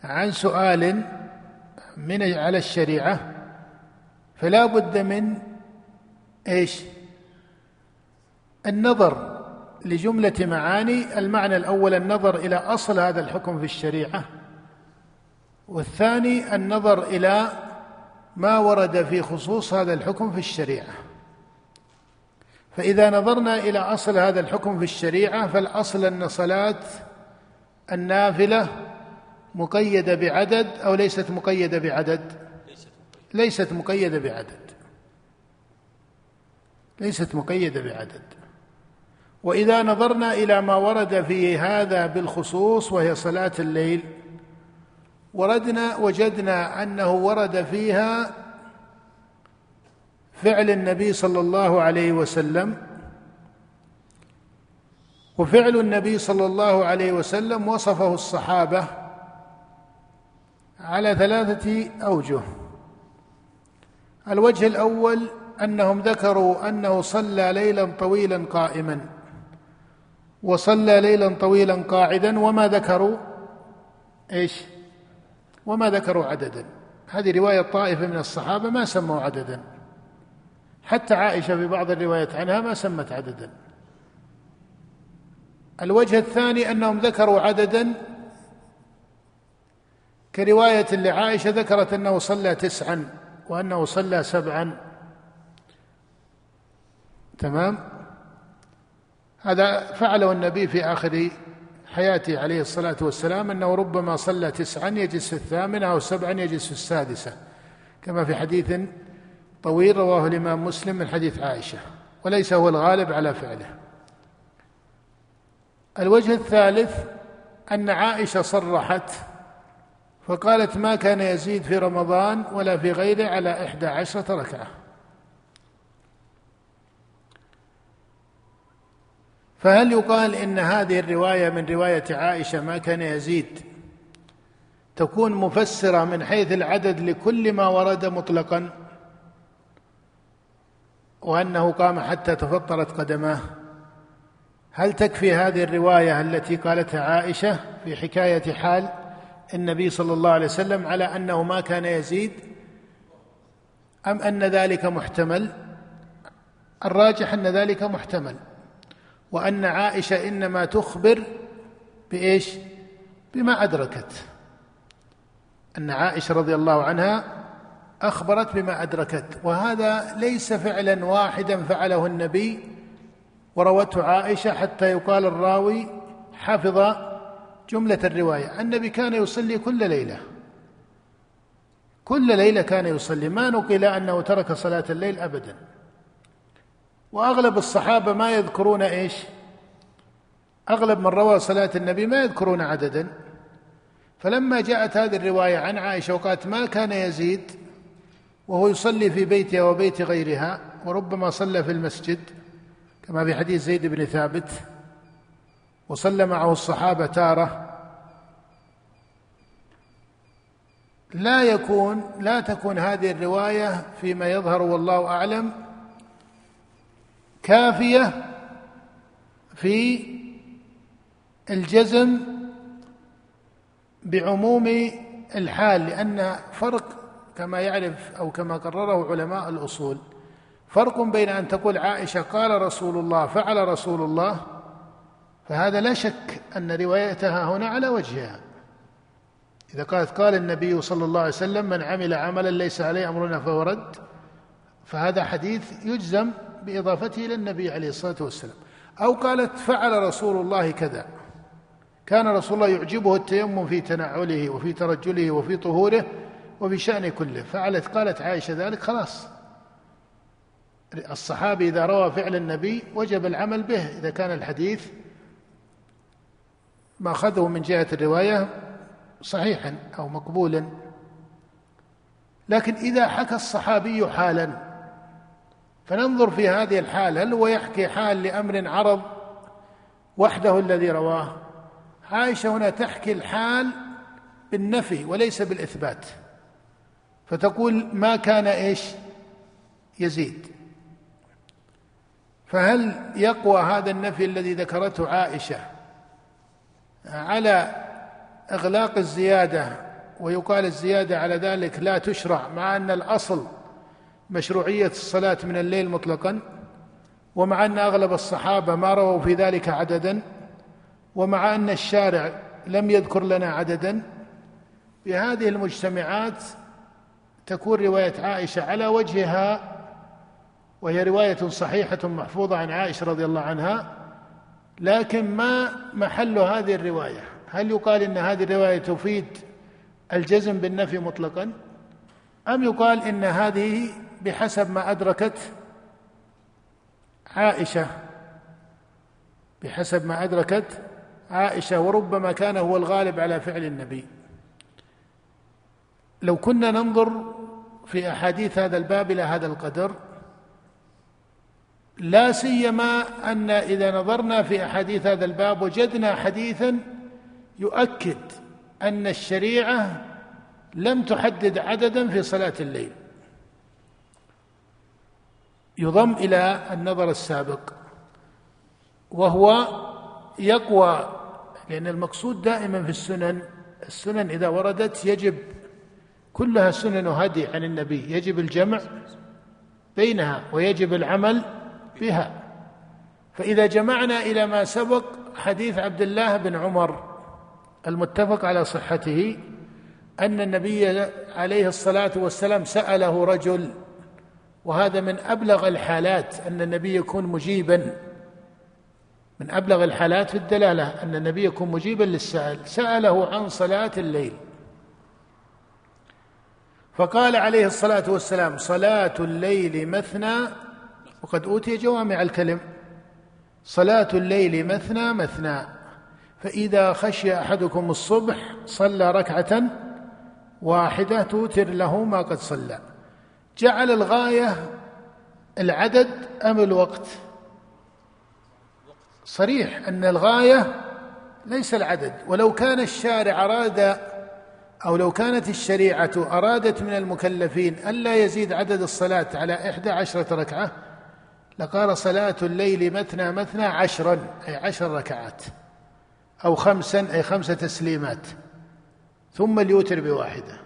عن سؤال من على الشريعة فلا بد من إيش؟ النظر لجملة معاني المعنى الأول النظر إلى أصل هذا الحكم في الشريعة. والثاني النظر إلى ما ورد في خصوص هذا الحكم في الشريعة. فإذا نظرنا إلى أصل هذا الحكم في الشريعة فالأصل أن صلاة النافلة مقيدة بعدد أو ليست مقيدة بعدد؟ ليست مقيدة بعدد. ليست مقيدة بعدد. وإذا نظرنا إلى ما ورد في هذا بالخصوص وهي صلاة الليل وردنا وجدنا أنه ورد فيها فعل النبي صلى الله عليه وسلم وفعل النبي صلى الله عليه وسلم وصفه الصحابة على ثلاثة أوجه. الوجه الأول أنهم ذكروا أنه صلى ليلا طويلا قائما. وصلى ليلا طويلا قاعدا وما ذكروا إيش؟ وما ذكروا عددا. هذه رواية طائفة من الصحابة ما سموا عددا. حتى عائشة في بعض الروايات عنها ما سمت عددا. الوجه الثاني أنهم ذكروا عددا كرواية لعائشة ذكرت أنه صلى تسعا وأنه صلى سبعا. تمام؟ هذا فعله النبي في آخر حياته عليه الصلاة والسلام أنه ربما صلى تسعا يجلس في الثامنة أو سبعا يجلس في السادسة كما في حديث طويل رواه الإمام مسلم من حديث عائشة وليس هو الغالب على فعله. الوجه الثالث أن عائشة صرحت فقالت ما كان يزيد في رمضان ولا في غيره على إحدى عشرة ركعة. فهل يقال إن هذه الرواية من رواية عائشة ما كان يزيد؟ تكون مفسرة من حيث العدد لكل ما ورد مطلقا وأنه قام حتى تفطرت قدماه. هل تكفي هذه الرواية التي قالتها عائشة في حكاية حال النبي صلى الله عليه وسلم على أنه ما كان يزيد؟ أم أن ذلك محتمل؟ الراجح أن ذلك محتمل. وأن عائشة إنما تخبر بإيش؟ بما أدركت. أن عائشة رضي الله عنها أخبرت بما أدركت. وهذا ليس فعلا واحدا فعله النبي. وروته عائشة حتى يقال الراوي حفظ جملة الرواية. النبي كان يصلي كل ليلة. كل ليلة كان يصلي. ما نقل أنه ترك صلاة الليل أبدا. وأغلب الصحابة ما يذكرون إيش؟ أغلب من روى صلاة النبي ما يذكرون عددا. فلما جاءت هذه الرواية عن عائشة وقالت ما كان يزيد؟ وهو يصلي في بيتها وبيت غيرها وربما صلى في المسجد كما في حديث زيد بن ثابت. وصلى معه الصحابة تارة. لا يكون لا تكون هذه الرواية فيما يظهر والله أعلم كافية في الجزم بعموم الحال لأن فرق كما يعرف أو كما قرره علماء الأصول فرق بين أن تقول عائشة قال رسول الله فعل رسول الله فهذا لا شك أن روايتها هنا على وجهها. إذا قالت قال النبي صلى الله عليه وسلم من عمل عملا ليس عليه أمرنا فهو رد. فهذا حديث يجزم بإضافته إلى النبي عليه الصلاة والسلام. أو قالت فعل رسول الله كذا. كان رسول الله يعجبه التيمم في تنعله وفي ترجله وفي طهوره وفي شأنه كله. فعلت قالت عائشة ذلك خلاص. الصحابي إذا روى فعل النبي وجب العمل به. إذا كان الحديث ما أخذه من جهة الرواية صحيحا أو مقبولا. لكن إذا حكى الصحابي حالا فننظر في هذه الحال هل هو يحكي حال لأمر عرض وحده الذي رواه؟ عائشة هنا تحكي الحال بالنفي وليس بالإثبات. فتقول ما كان إيش؟ يزيد. فهل يقوى هذا النفي الذي ذكرته عائشة على إغلاق الزيادة ويقال الزيادة على ذلك لا تشرع مع أن الأصل مشروعية الصلاة من الليل مطلقا ومع أن أغلب الصحابة ما رووا في ذلك عددا ومع أن الشارع لم يذكر لنا عددا في هذه المجتمعات تكون رواية عائشة على وجهها وهي رواية صحيحة محفوظة عن عائشة رضي الله عنها لكن ما محل هذه الرواية؟ هل يقال إن هذه الرواية تفيد الجزم بالنفي مطلقا؟ أم يقال إن هذه بحسب ما أدركت عائشة بحسب ما أدركت عائشة وربما كان هو الغالب على فعل النبي. لو كنا ننظر في أحاديث هذا الباب إلى هذا القدر لا سيما أن إذا نظرنا في أحاديث هذا الباب وجدنا حديثا يؤكد أن الشريعة لم تحدد عددا في صلاة الليل. يضم إلى النظر السابق وهو يقوى لأن المقصود دائما في السنن السنن إذا وردت يجب كلها سنن هدي عن النبي يجب الجمع بينها ويجب العمل بها. فإذا جمعنا إلى ما سبق حديث عبد الله بن عمر المتفق على صحته أن النبي عليه الصلاة والسلام سأله رجل وهذا من أبلغ الحالات أن النبي يكون مجيبا. من أبلغ الحالات في الدلالة أن النبي يكون مجيبا للسائل. سأله عن صلاة الليل. فقال عليه الصلاة والسلام صلاة الليل مثنى. وقد أوتي جوامع الكلم. صلاة الليل مثنى مثنى. فإذا خشي أحدكم الصبح صلى ركعة واحدة توتر له ما قد صلى. جعل الغاية العدد أم الوقت؟ صريح أن الغاية ليس العدد. ولو كان الشارع أراد أو لو كانت الشريعة أرادت من المكلفين ألا يزيد عدد الصلاة على إحدى عشرة ركعة لقال صلاة الليل مثنى مثنى عشرا أي عشر ركعات أو خمسا أي خمس تسليمات ثم ليوتر بواحدة.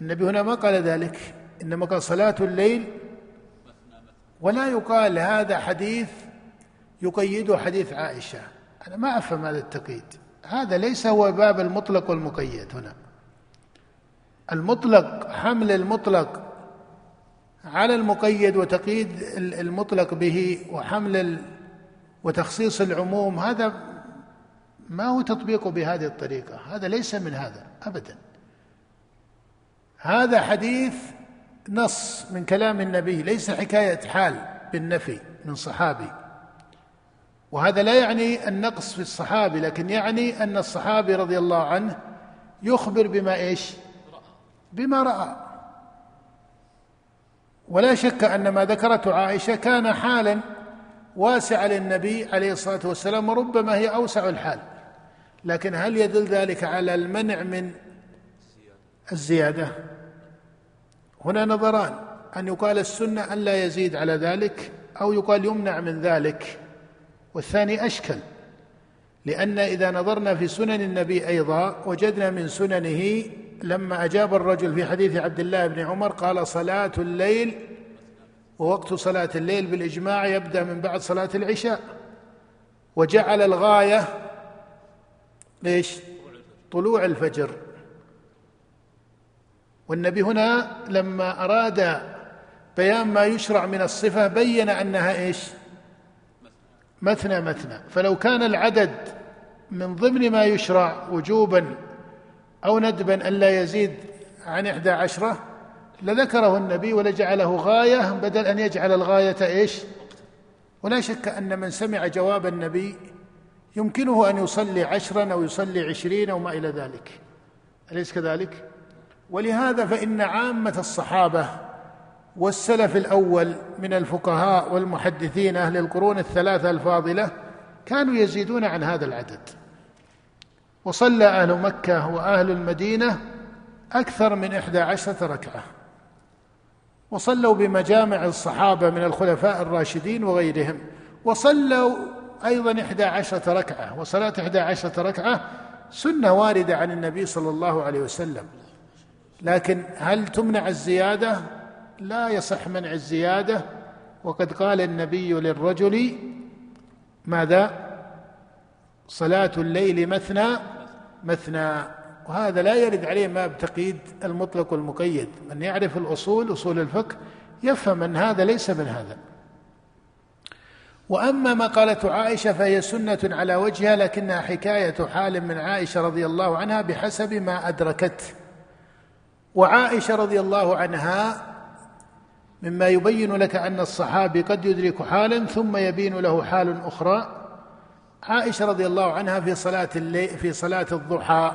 النبي هنا ما قال ذلك. إنما قال صلاة الليل ولا يقال هذا حديث يقيده حديث عائشة. أنا ما أفهم هذا التقييد. هذا ليس هو باب المطلق والمقيد هنا. المطلق حمل المطلق على المقيد وتقييد المطلق به وحمل وتخصيص العموم هذا ما هو تطبيقه بهذه الطريقة. هذا ليس من هذا أبدا. هذا حديث نص من كلام النبي ليس حكاية حال بالنفي من صحابي. وهذا لا يعني النقص في الصحابي لكن يعني أن الصحابي رضي الله عنه يخبر بما إيش؟ بما رأى. ولا شك أن ما ذكرته عائشة كان حالا واسعا للنبي عليه الصلاة والسلام وربما هي أوسع الحال. لكن هل يدل ذلك على المنع من الزيادة؟ هنا نظران أن يقال السنة أن لا يزيد على ذلك أو يقال يمنع من ذلك والثاني أشكل لأن إذا نظرنا في سنن النبي أيضا وجدنا من سننه لما أجاب الرجل في حديث عبد الله بن عمر قال صلاة الليل ووقت صلاة الليل بالإجماع يبدأ من بعد صلاة العشاء وجعل الغاية ليش؟ طلوع الفجر. والنبي هنا لما أراد بيان ما يشرع من الصفة بين أنها إيش؟ مثنى مثنى فلو كان العدد من ضمن ما يشرع وجوبا أو ندبا ألا يزيد عن إحدى عشرة لذكره النبي ولجعله غاية بدل أن يجعل الغاية إيش؟ ولا شك أن من سمع جواب النبي يمكنه أن يصلي عشرا أو يصلي عشرين أو ما إلى ذلك. أليس كذلك؟ ولهذا فإن عامة الصحابة والسلف الأول من الفقهاء والمحدثين أهل القرون الثلاثة الفاضلة كانوا يزيدون عن هذا العدد. وصلى أهل مكة وأهل المدينة أكثر من إحدى عشرة ركعة. وصلوا بمجامع الصحابة من الخلفاء الراشدين وغيرهم. وصلوا أيضا إحدى عشرة ركعة. وصلاة إحدى عشرة ركعة سنة واردة عن النبي صلى الله عليه وسلم. لكن هل تمنع الزيادة؟ لا يصح منع الزيادة. وقد قال النبي للرجل ماذا؟ صلاة الليل مثنى مثنى. وهذا لا يرد عليه ما بتقييد المطلق والمقيد. من يعرف الأصول أصول الفقه يفهم أن هذا ليس من هذا. وأما ما قالته عائشة فهي سنة على وجهها لكنها حكاية حال من عائشة رضي الله عنها بحسب ما ادركته وعائشة رضي الله عنها مما يبين لك أن الصحابي قد يدرك حالا ثم يبين له حال أخرى. عائشة رضي الله عنها في صلاة الليل في صلاة الضحى.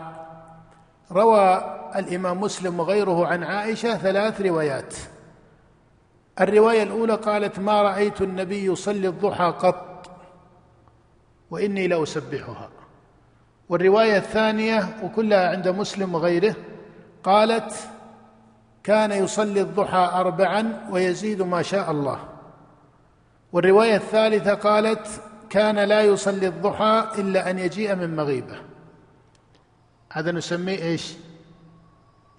روى الإمام مسلم وغيره عن عائشة ثلاث روايات. الرواية الأولى قالت ما رأيت النبي يصلي الضحى قط وإني لأسبحها. والرواية الثانية وكلها عند مسلم وغيره قالت كان يصلي الضحى اربعا ويزيد ما شاء الله. والرواية الثالثة قالت كان لا يصلي الضحى إلا أن يجيء من مغيبة. هذا نسميه إيش؟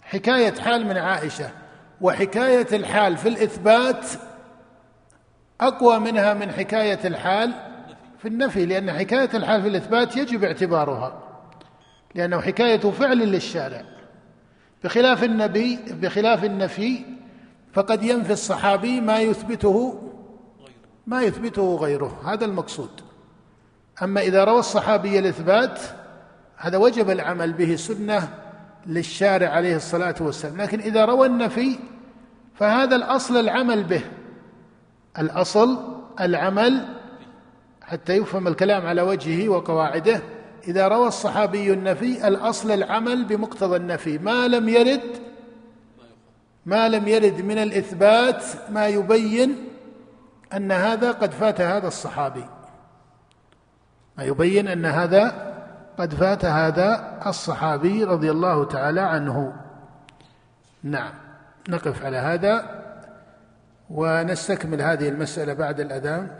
حكاية حال من عائشة وحكاية الحال في الإثبات أقوى منها من حكاية الحال في النفي لأن حكاية الحال في الإثبات يجب اعتبارها لأنه حكاية فعل للشارع. بخلاف النبي بخلاف النفي فقد ينفي الصحابي ما يثبته ما يثبته غيره. هذا المقصود. أما إذا روى الصحابي الإثبات هذا وجب العمل به سنة للشارع عليه الصلاة والسلام. لكن إذا روى النفي فهذا الأصل العمل به. الأصل العمل حتى يفهم الكلام على وجهه وقواعده. إذا روى الصحابي النفي الأصل العمل بمقتضى النفي. ما لم يرد ما لم يرد من الإثبات ما يبين أن هذا قد فات هذا الصحابي. ما يبين أن هذا قد فات هذا الصحابي رضي الله تعالى عنه. نعم نقف على هذا ونستكمل هذه المسألة بعد الأذان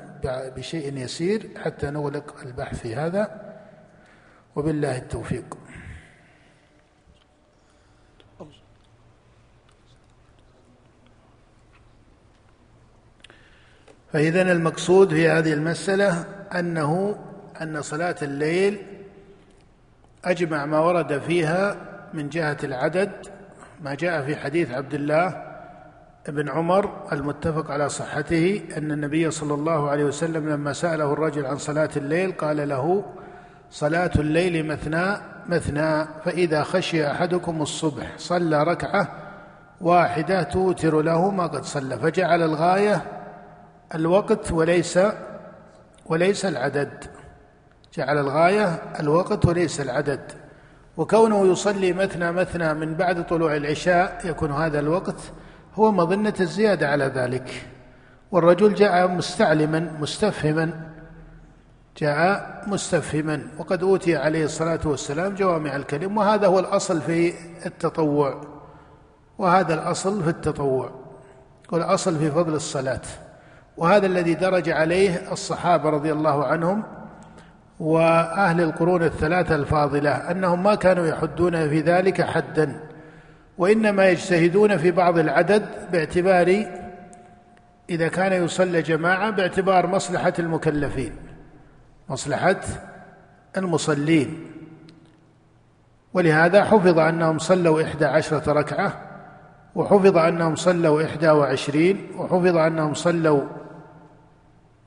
بشيء يسير حتى نغلق البحث في هذا. وبالله التوفيق. فإذا المقصود في هذه المسألة أنه أن صلاة الليل أجمع ما ورد فيها من جهة العدد ما جاء في حديث عبد الله بن عمر المتفق على صحته أن النبي صلى الله عليه وسلم لما سأله الرجل عن صلاة الليل قال له صلاة الليل مثنى مثنى فإذا خشي أحدكم الصبح صلى ركعة واحدة توتر له ما قد صلى فجعل الغاية الوقت وليس وليس العدد. جعل الغاية الوقت وليس العدد. وكونه يصلي مثنى مثنى من بعد طلوع العشاء يكون هذا الوقت هو مظنة الزيادة على ذلك. والرجل جاء مستعلما مستفهما جاء مستفهما وقد أوتي عليه الصلاة والسلام جوامع الكلم وهذا هو الأصل في التطوع وهذا الأصل في التطوع والأصل في فضل الصلاة وهذا الذي درج عليه الصحابة رضي الله عنهم وأهل القرون الثلاثة الفاضلة أنهم ما كانوا يحدون في ذلك حدا وإنما يجتهدون في بعض العدد باعتبار إذا كان يصلى جماعة باعتبار مصلحة المكلفين. مصلحة المصلين. ولهذا حفظ أنهم صلوا إحدى عشرة ركعة وحفظ أنهم صلوا إحدى وعشرين وحفظ أنهم صلوا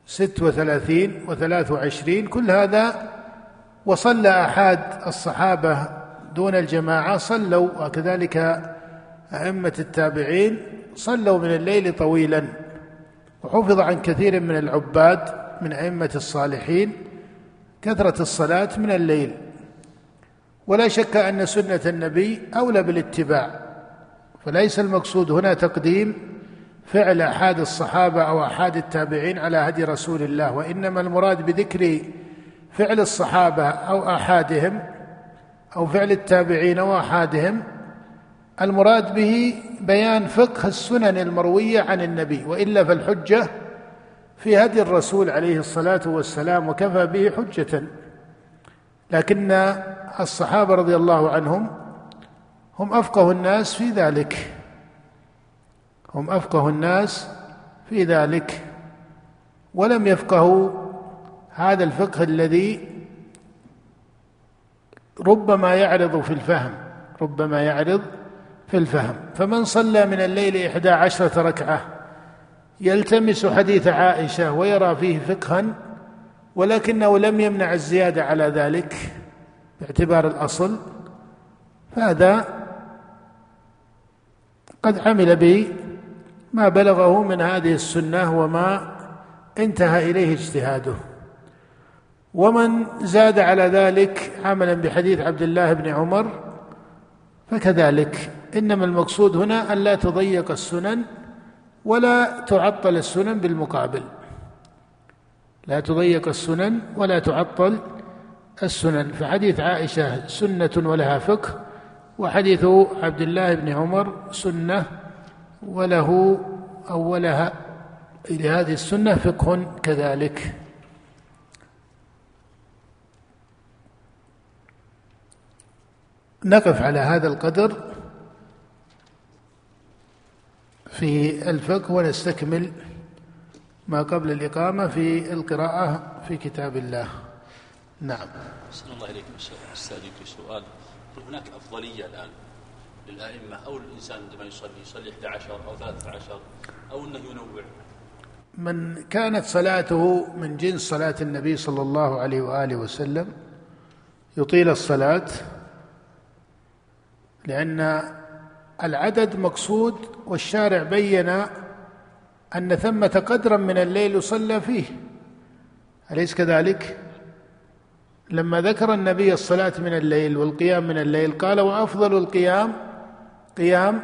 ست وثلاثين وثلاث وعشرين. كل هذا وصلى أحد الصحابة دون الجماعة صلوا وكذلك أئمة التابعين صلوا من الليل طويلا. وحفظ عن كثير من العباد من أئمة الصالحين كثرة الصلاة من الليل. ولا شك أن سنة النبي أولى بالاتباع. فليس المقصود هنا تقديم فعل احاد الصحابة أو احاد التابعين على هدي رسول الله وإنما المراد بذكر فعل الصحابة أو أحادهم أو فعل التابعين واحادهم المراد به بيان فقه السنن المروية عن النبي وإلا فالحجة في هدي الرسول عليه الصلاة والسلام وكفى به حجة. لكن الصحابة رضي الله عنهم هم أفقه الناس في ذلك. هم أفقه الناس في ذلك. ولم يفقهوا هذا الفقه الذي ربما يعرض في الفهم ربما يعرض في الفهم. فمن صلى من الليل إحدى عشرة ركعة يلتمس حديث عائشة ويرى فيه فقها ولكنه لم يمنع الزيادة على ذلك باعتبار الأصل. فهذا قد عمل به ما بلغه من هذه السنة وما انتهى إليه اجتهاده. ومن زاد على ذلك عملا بحديث عبد الله بن عمر فكذلك. إنما المقصود هنا أن لا تضيق السنن ولا تعطل السنن بالمقابل. لا تضيق السنن ولا تعطل السنن. فحديث عائشة سنة ولها فقه وحديث عبد الله بن عمر سنة وله أو ولها لهذه السنة فقه كذلك. نقف على هذا القدر. في الفقه ونستكمل ما قبل الإقامة في القراءة في كتاب الله. نعم. أحسن الله إليكم أستاذنك سؤال. هناك أفضلية الآن للأئمة أو الإنسان عندما يصلي يصلي 11 أو 13 أو أنه ينوع؟ من كانت صلاته من جنس صلاة النبي صلى الله عليه وآله وسلم يطيل الصلاة لأن العدد مقصود والشارع بين أن ثمة قدرا من الليل يصلى فيه. أليس كذلك؟ لما ذكر النبي الصلاة من الليل والقيام من الليل قال وأفضل القيام قيام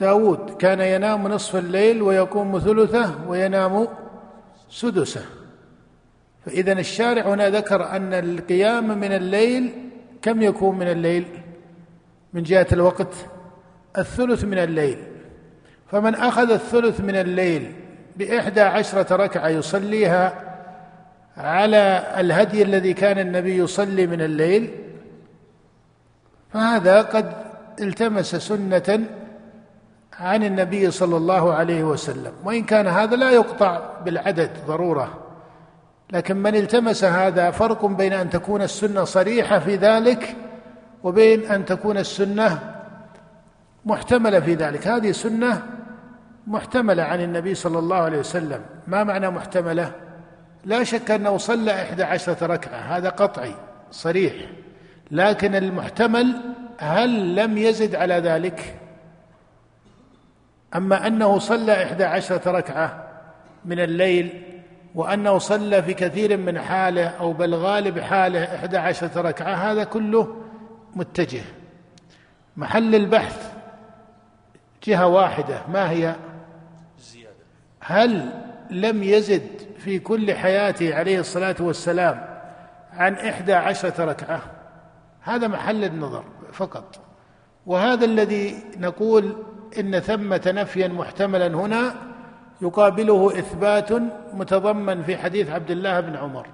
داود. كان ينام نصف الليل ويقوم ثلثه وينام سدسه. فإذا الشارع هنا ذكر أن القيام من الليل كم يكون من الليل؟ من جهة الوقت؟ الثلث من الليل. فمن أخذ الثلث من الليل بإحدى عشرة ركعة يصليها على الهدي الذي كان النبي يصلي من الليل فهذا قد التمس سنة عن النبي صلى الله عليه وسلم. وإن كان هذا لا يقطع بالعدد ضرورة لكن من التمس هذا فرق بين أن تكون السنة صريحة في ذلك وبين أن تكون السنة محتملة في ذلك. هذه سنة محتملة عن النبي صلى الله عليه وسلم. ما معنى محتملة؟ لا شك أنه صلى إحدى عشرة ركعة. هذا قطعي صريح. لكن المحتمل هل لم يزد على ذلك؟ أما أنه صلى إحدى عشرة ركعة من الليل وأنه صلى في كثير من حاله أو بل غالب حاله إحدى عشرة ركعة هذا كله متجه. محل البحث جهة واحدة ما هي؟ هل لم يزد في كل حياته عليه الصلاة والسلام عن إحدى عشرة ركعة؟ هذا محل النظر فقط. وهذا الذي نقول إن ثمة نفيا محتملا هنا يقابله إثبات متضمن في حديث عبد الله بن عمر.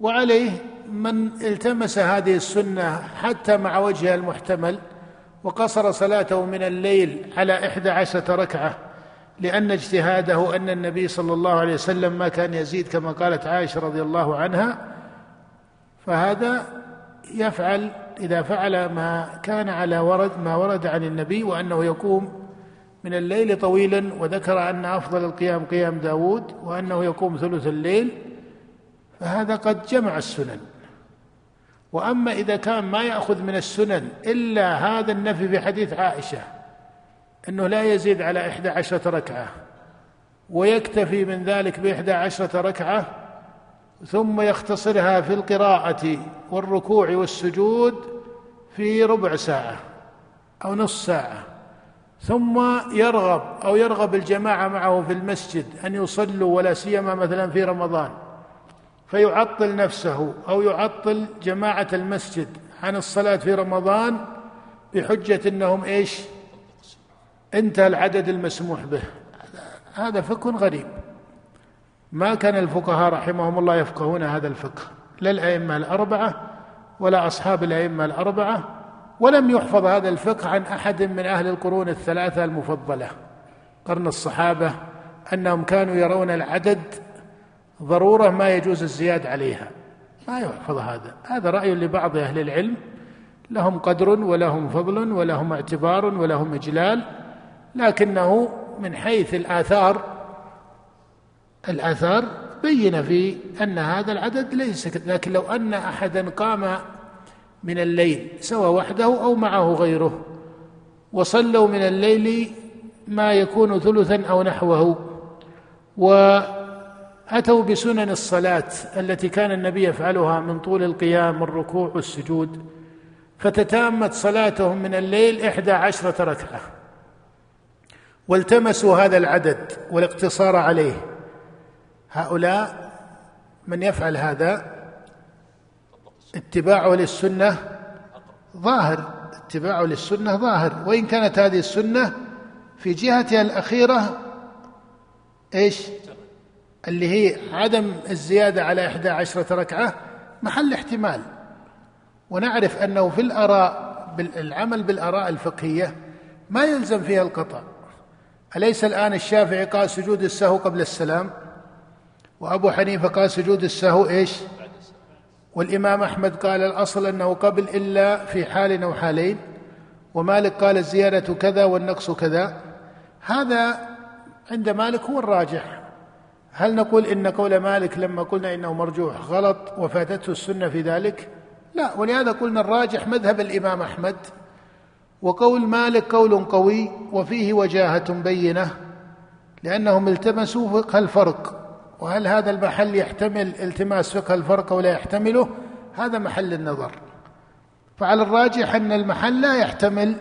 وعليه من التمس هذه السنة حتى مع وجهها المحتمل وقصر صلاته من الليل على إحدى عشرة ركعة لأن اجتهاده أن النبي صلى الله عليه وسلم ما كان يزيد كما قالت عائشة رضي الله عنها فهذا يفعل إذا فعل ما كان على ورد ما ورد عن النبي وأنه يقوم من الليل طويلا وذكر أن أفضل القيام قيام داود وأنه يقوم ثلث الليل فهذا قد جمع السنن. وأما إذا كان ما يأخذ من السنن إلا هذا النفي في حديث عائشة إنه لا يزيد على إحدى عشرة ركعة ويكتفي من ذلك بإحدى عشرة ركعة ثم يختصرها في القراءة والركوع والسجود في ربع ساعة أو نصف ساعة ثم يرغب أو يرغب الجماعة معه في المسجد أن يصلوا ولا سيما مثلا في رمضان فيعطل نفسه أو يعطل جماعة المسجد عن الصلاة في رمضان بحجة إنهم إيش؟ انتهى العدد المسموح به. هذا فقه غريب. ما كان الفقهاء رحمهم الله يفقهون هذا الفقه. لا الأئمة الأربعة ولا أصحاب الأئمة الأربعة ولم يحفظ هذا الفقه عن أحد من أهل القرون الثلاثة المفضلة. قرن الصحابة أنهم كانوا يرون العدد ضرورة ما يجوز الزياد عليها. ما يحفظ هذا. هذا رأي لبعض أهل العلم. لهم قدر ولهم فضل ولهم اعتبار ولهم إجلال. لكنه من حيث الآثار الآثار بين في أن هذا العدد ليس لكن لو أن أحدا قام من الليل سواء وحده أو معه غيره وصلوا من الليل ما يكون ثلثا أو نحوه وأتوا بسنن الصلاة التي كان النبي يفعلها من طول القيام والركوع والسجود فتتامت صلاتهم من الليل إحدى عشرة ركعة. والتمسوا هذا العدد والاقتصار عليه. هؤلاء من يفعل هذا؟ اتباعه للسنة ظاهر اتباعه للسنة ظاهر. وإن كانت هذه السنة في جهتها الأخيرة إيش؟ اللي هي عدم الزيادة على إحدى عشرة ركعة محل احتمال. ونعرف أنه في الآراء العمل بالآراء الفقهية ما يلزم فيها القطع. أليس الآن الشافعي قال سجود السهو قبل السلام؟ وأبو حنيفة قال سجود السهو إيش؟ والإمام أحمد قال الأصل أنه قبل إلا في حال أو حالين. ومالك قال الزيادة كذا والنقص كذا. هذا عند مالك هو الراجح. هل نقول إن قول مالك لما قلنا إنه مرجوح غلط وفاتته السنة في ذلك؟ لا ولهذا قلنا الراجح مذهب الإمام أحمد. وقول مالك قول قوي وفيه وجاهة بينة لأنهم التمسوا فقه الفرق. وهل هذا المحل يحتمل التماس فقه الفرق ولا يحتمله؟ هذا محل النظر. فعلى الراجح أن المحل لا يحتمل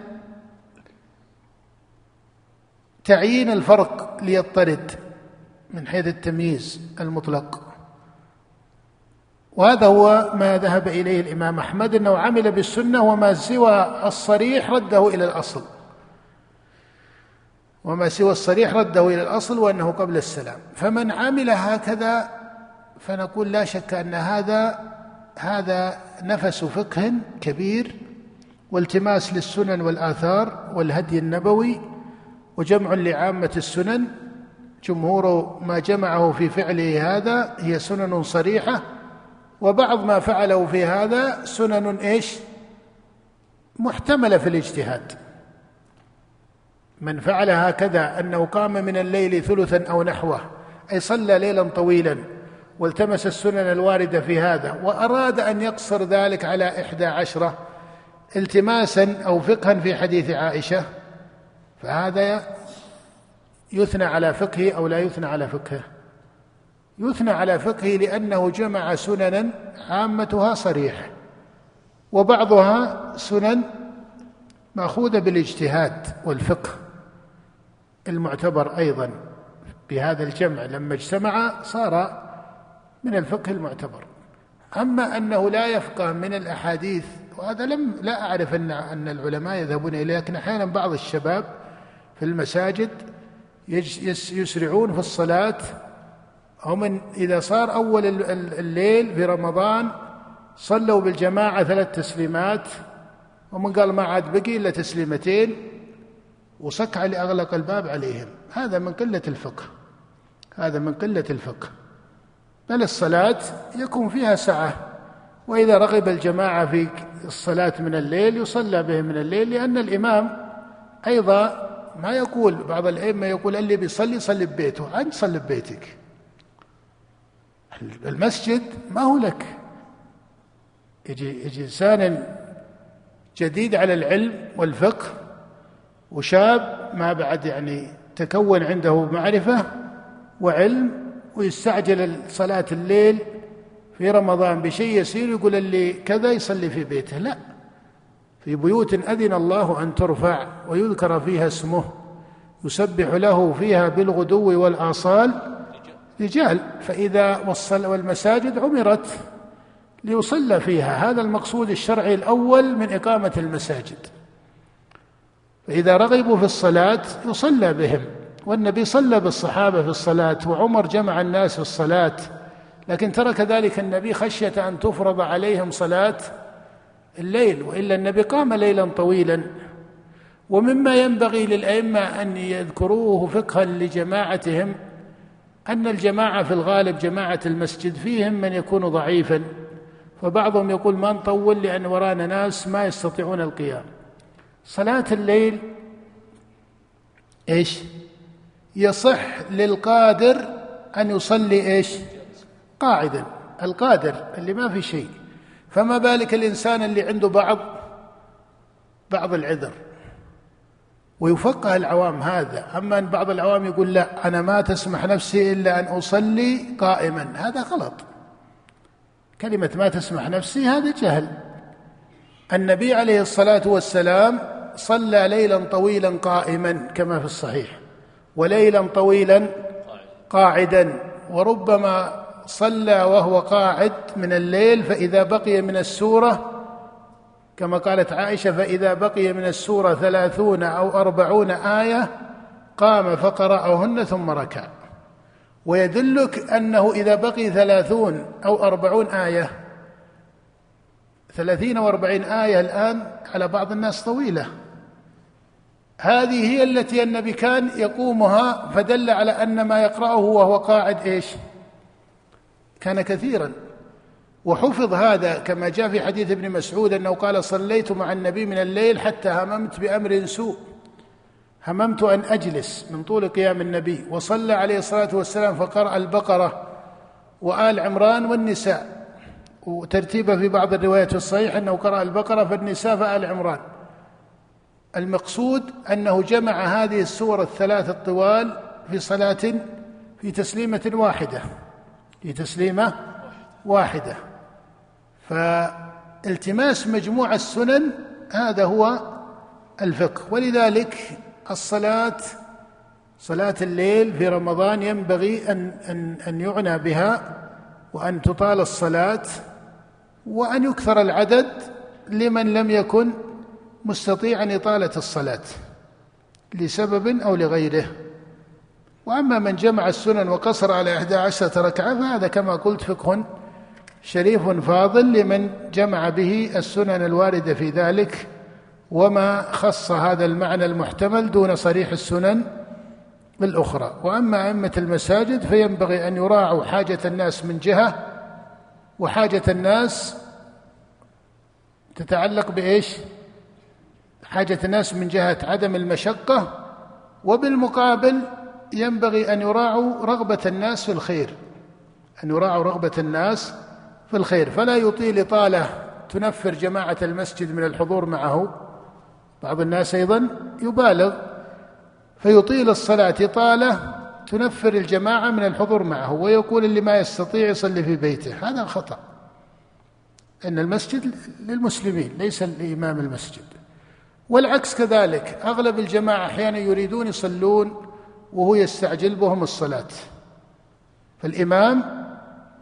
تعيين الفرق ليضطرد من حيث التمييز المطلق. وهذا هو ما ذهب إليه الإمام أحمد إنه عمل بالسنة وما سوى الصريح رده إلى الأصل. وما سوى الصريح رده إلى الأصل وأنه قبل السلام. فمن عمل هكذا فنقول لا شك أن هذا هذا نفس فقه كبير والتماس للسنن والآثار والهدي النبوي وجمع لعامة السنن جمهور ما جمعه في فعله هذا هي سنن صريحة وبعض ما فعله في هذا سنن إيش؟ محتملة في الاجتهاد. من فعل هكذا أنه قام من الليل ثلثا أو نحوه أي صلى ليلا طويلا والتمس السنن الواردة في هذا وأراد أن يقصر ذلك على إحدى عشرة التماسا أو فقها في حديث عائشة فهذا يثنى على فقهه أو لا يثنى على فقهه. يثنى على فقهه لأنه جمع سننا عامتها صريح وبعضها سنن مأخوذة بالاجتهاد والفقه المعتبر أيضا. بهذا الجمع لما اجتمع صار من الفقه المعتبر. أما أنه لا يفقه من الأحاديث وهذا لم لا أعرف أن أن العلماء يذهبون إليه لكن أحيانا بعض الشباب في المساجد يسرعون في الصلاة. هم إذا صار أول الليل في رمضان صلوا بالجماعة ثلاث تسليمات. ومن قال ما عاد بقي إلا تسليمتين. وسكع لاغلق الباب عليهم. هذا من قلة الفقه. هذا من قلة الفقه. بل الصلاة يكون فيها سعه وإذا رغب الجماعة في الصلاة من الليل يصلى بهم من الليل. لأن الإمام أيضا ما يقول بعض الأئمة يقول اللي بيصلي صلي ببيته. أنت صلي ببيتك. المسجد ما هو لك. يجي يجي إنسان جديد على العلم والفقه وشاب ما بعد يعني تكون عنده معرفة وعلم ويستعجل صلاة الليل في رمضان بشيء يسير يقول اللي كذا يصلي في بيته. لا. في بيوت أذن الله أن ترفع ويذكر فيها اسمه يسبح له فيها بالغدو والآصال رجال. فإذا وصل والمساجد عمرت ليصلى فيها. هذا المقصود الشرعي الأول من إقامة المساجد. فإذا رغبوا في الصلاة يصلى بهم. والنبي صلى بالصحابة في الصلاة وعمر جمع الناس في الصلاة. لكن ترك ذلك النبي خشية أن تفرض عليهم صلاة الليل وإلا النبي قام ليلا طويلا. ومما ينبغي للأئمة أن يذكروه فقها لجماعتهم أن الجماعة في الغالب جماعة المسجد فيهم من يكون ضعيفا. فبعضهم يقول ما نطول لأن ورانا ناس ما يستطيعون القيام. صلاة الليل إيش؟ يصح للقادر أن يصلي إيش؟ قاعدا. القادر اللي ما في شيء. فما بالك الإنسان اللي عنده بعض بعض العذر؟ ويفقه العوام هذا. أما أن بعض العوام يقول لا أنا ما تسمح نفسي إلا أن أصلي قائما. هذا غلط. كلمة ما تسمح نفسي هذا جهل. النبي عليه الصلاة والسلام صلى ليلا طويلا قائما كما في الصحيح وليلا طويلا قاعدا وربما صلى وهو قاعد من الليل فإذا بقي من السورة كما قالت عائشة فإذا بقي من السورة ثلاثون أو أربعون آية قام فقرأهن ثم ركع. ويدلك أنه إذا بقي ثلاثون أو أربعون آية ثلاثين وأربعين آية الآن على بعض الناس طويلة. هذه هي التي النبي كان يقومها فدل على أن ما يقرأه وهو قاعد إيش؟ كان كثيرا. وحفظ هذا كما جاء في حديث ابن مسعود أنه قال صليت مع النبي من الليل حتى هممت بأمر سوء. هممت أن أجلس من طول قيام النبي. وصلى عليه الصلاة والسلام فقرأ البقرة وآل عمران والنساء. وترتيبه في بعض الروايات الصحيح أنه قرأ البقرة فالنساء فآل عمران. المقصود أنه جمع هذه السور الثلاث الطوال في صلاة في تسليمة واحدة. في تسليمه واحدة. فالتماس مجموع السنن هذا هو الفقه. ولذلك الصلاة صلاة الليل في رمضان ينبغي أن أن أن يعنى بها وأن تطال الصلاة وأن يكثر العدد لمن لم يكن مستطيعا اطاله الصلاة لسبب أو لغيره. وأما من جمع السنن وقصر على إحدى عشرة ركعة فهذا كما قلت فقه شريف فاضل لمن جمع به السنن الواردة في ذلك وما خص هذا المعنى المحتمل دون صريح السنن الأخرى. وأما أئمة المساجد فينبغي أن يراعوا حاجة الناس من جهة وحاجة الناس تتعلق بإيش؟ حاجة الناس من جهة عدم المشقة وبالمقابل ينبغي أن يراعوا رغبة الناس في الخير أن يراعوا رغبة الناس في الخير. فلا يطيل إطالة تنفر جماعة المسجد من الحضور معه. بعض الناس أيضا يبالغ. فيطيل الصلاة إطالة تنفر الجماعة من الحضور معه ويقول اللي ما يستطيع يصلي في بيته. هذا خطأ. أن المسجد للمسلمين ليس لإمام المسجد. والعكس كذلك أغلب الجماعة أحيانا يريدون يصلون وهو يستعجل بهم الصلاة. فالإمام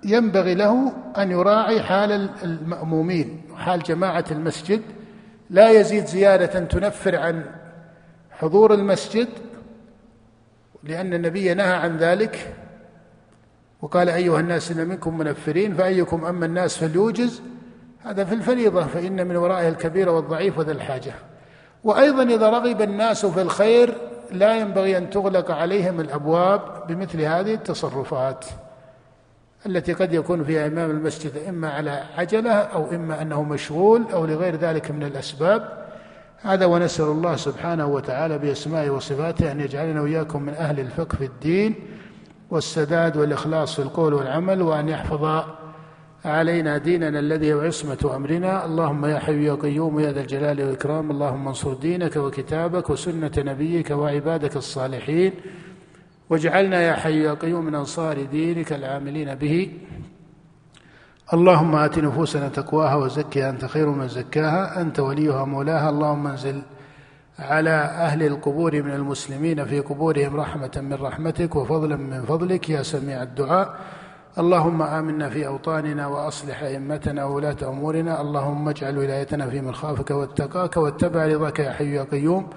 ينبغي له أن يراعي حال المأمومين وحال جماعة المسجد. لا يزيد زيادة تنفر عن حضور المسجد لأن النبي نهى عن ذلك. وقال أيها الناس إن منكم منفرين فأيكم أما الناس فليوجز. هذا في الفريضة فإن من ورائه الكبير والضعيف وذا الحاجة. وأيضا إذا رغب الناس في الخير لا ينبغي أن تغلق عليهم الأبواب بمثل هذه التصرفات التي قد يكون فيها إمام المسجد إما على عجلة أو إما أنه مشغول أو لغير ذلك من الأسباب. هذا ونسأل الله سبحانه وتعالى بأسمائه وصفاته أن يجعلنا وإياكم من أهل الفقه في الدين والسداد والإخلاص في القول والعمل وأن يحفظ علينا ديننا الذي هو عصمة أمرنا. اللهم يا حي يا قيوم يا ذا الجلال والإكرام. اللهم انصر دينك وكتابك وسنة نبيك وعبادك الصالحين. واجعلنا يا حي يا قيوم من أنصار دينك العاملين به. اللهم آت نفوسنا تقواها وزكها أنت خير من زكاها. أنت وليها مولاها. اللهم انزل على أهل القبور من المسلمين في قبورهم رحمة من رحمتك وفضلا من فضلك. يا سميع الدعاء. اللهم آمنا في أوطاننا وأصلح أئمتنا وولاة أمورنا. اللهم اجعل ولايتنا في من خافك واتقاك واتبع رضاك يا حي يا قيوم.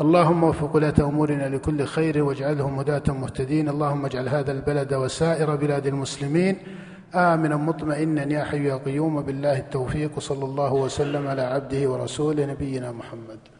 اللهم وفق ولاة أمورنا لكل خير واجعلهم هداة مهتدين. اللهم اجعل هذا البلد وسائر بلاد المسلمين آمنا مطمئنا يا حي يا قيوم. بالله التوفيق. صلى الله وسلم على عبده ورسوله نبينا محمد.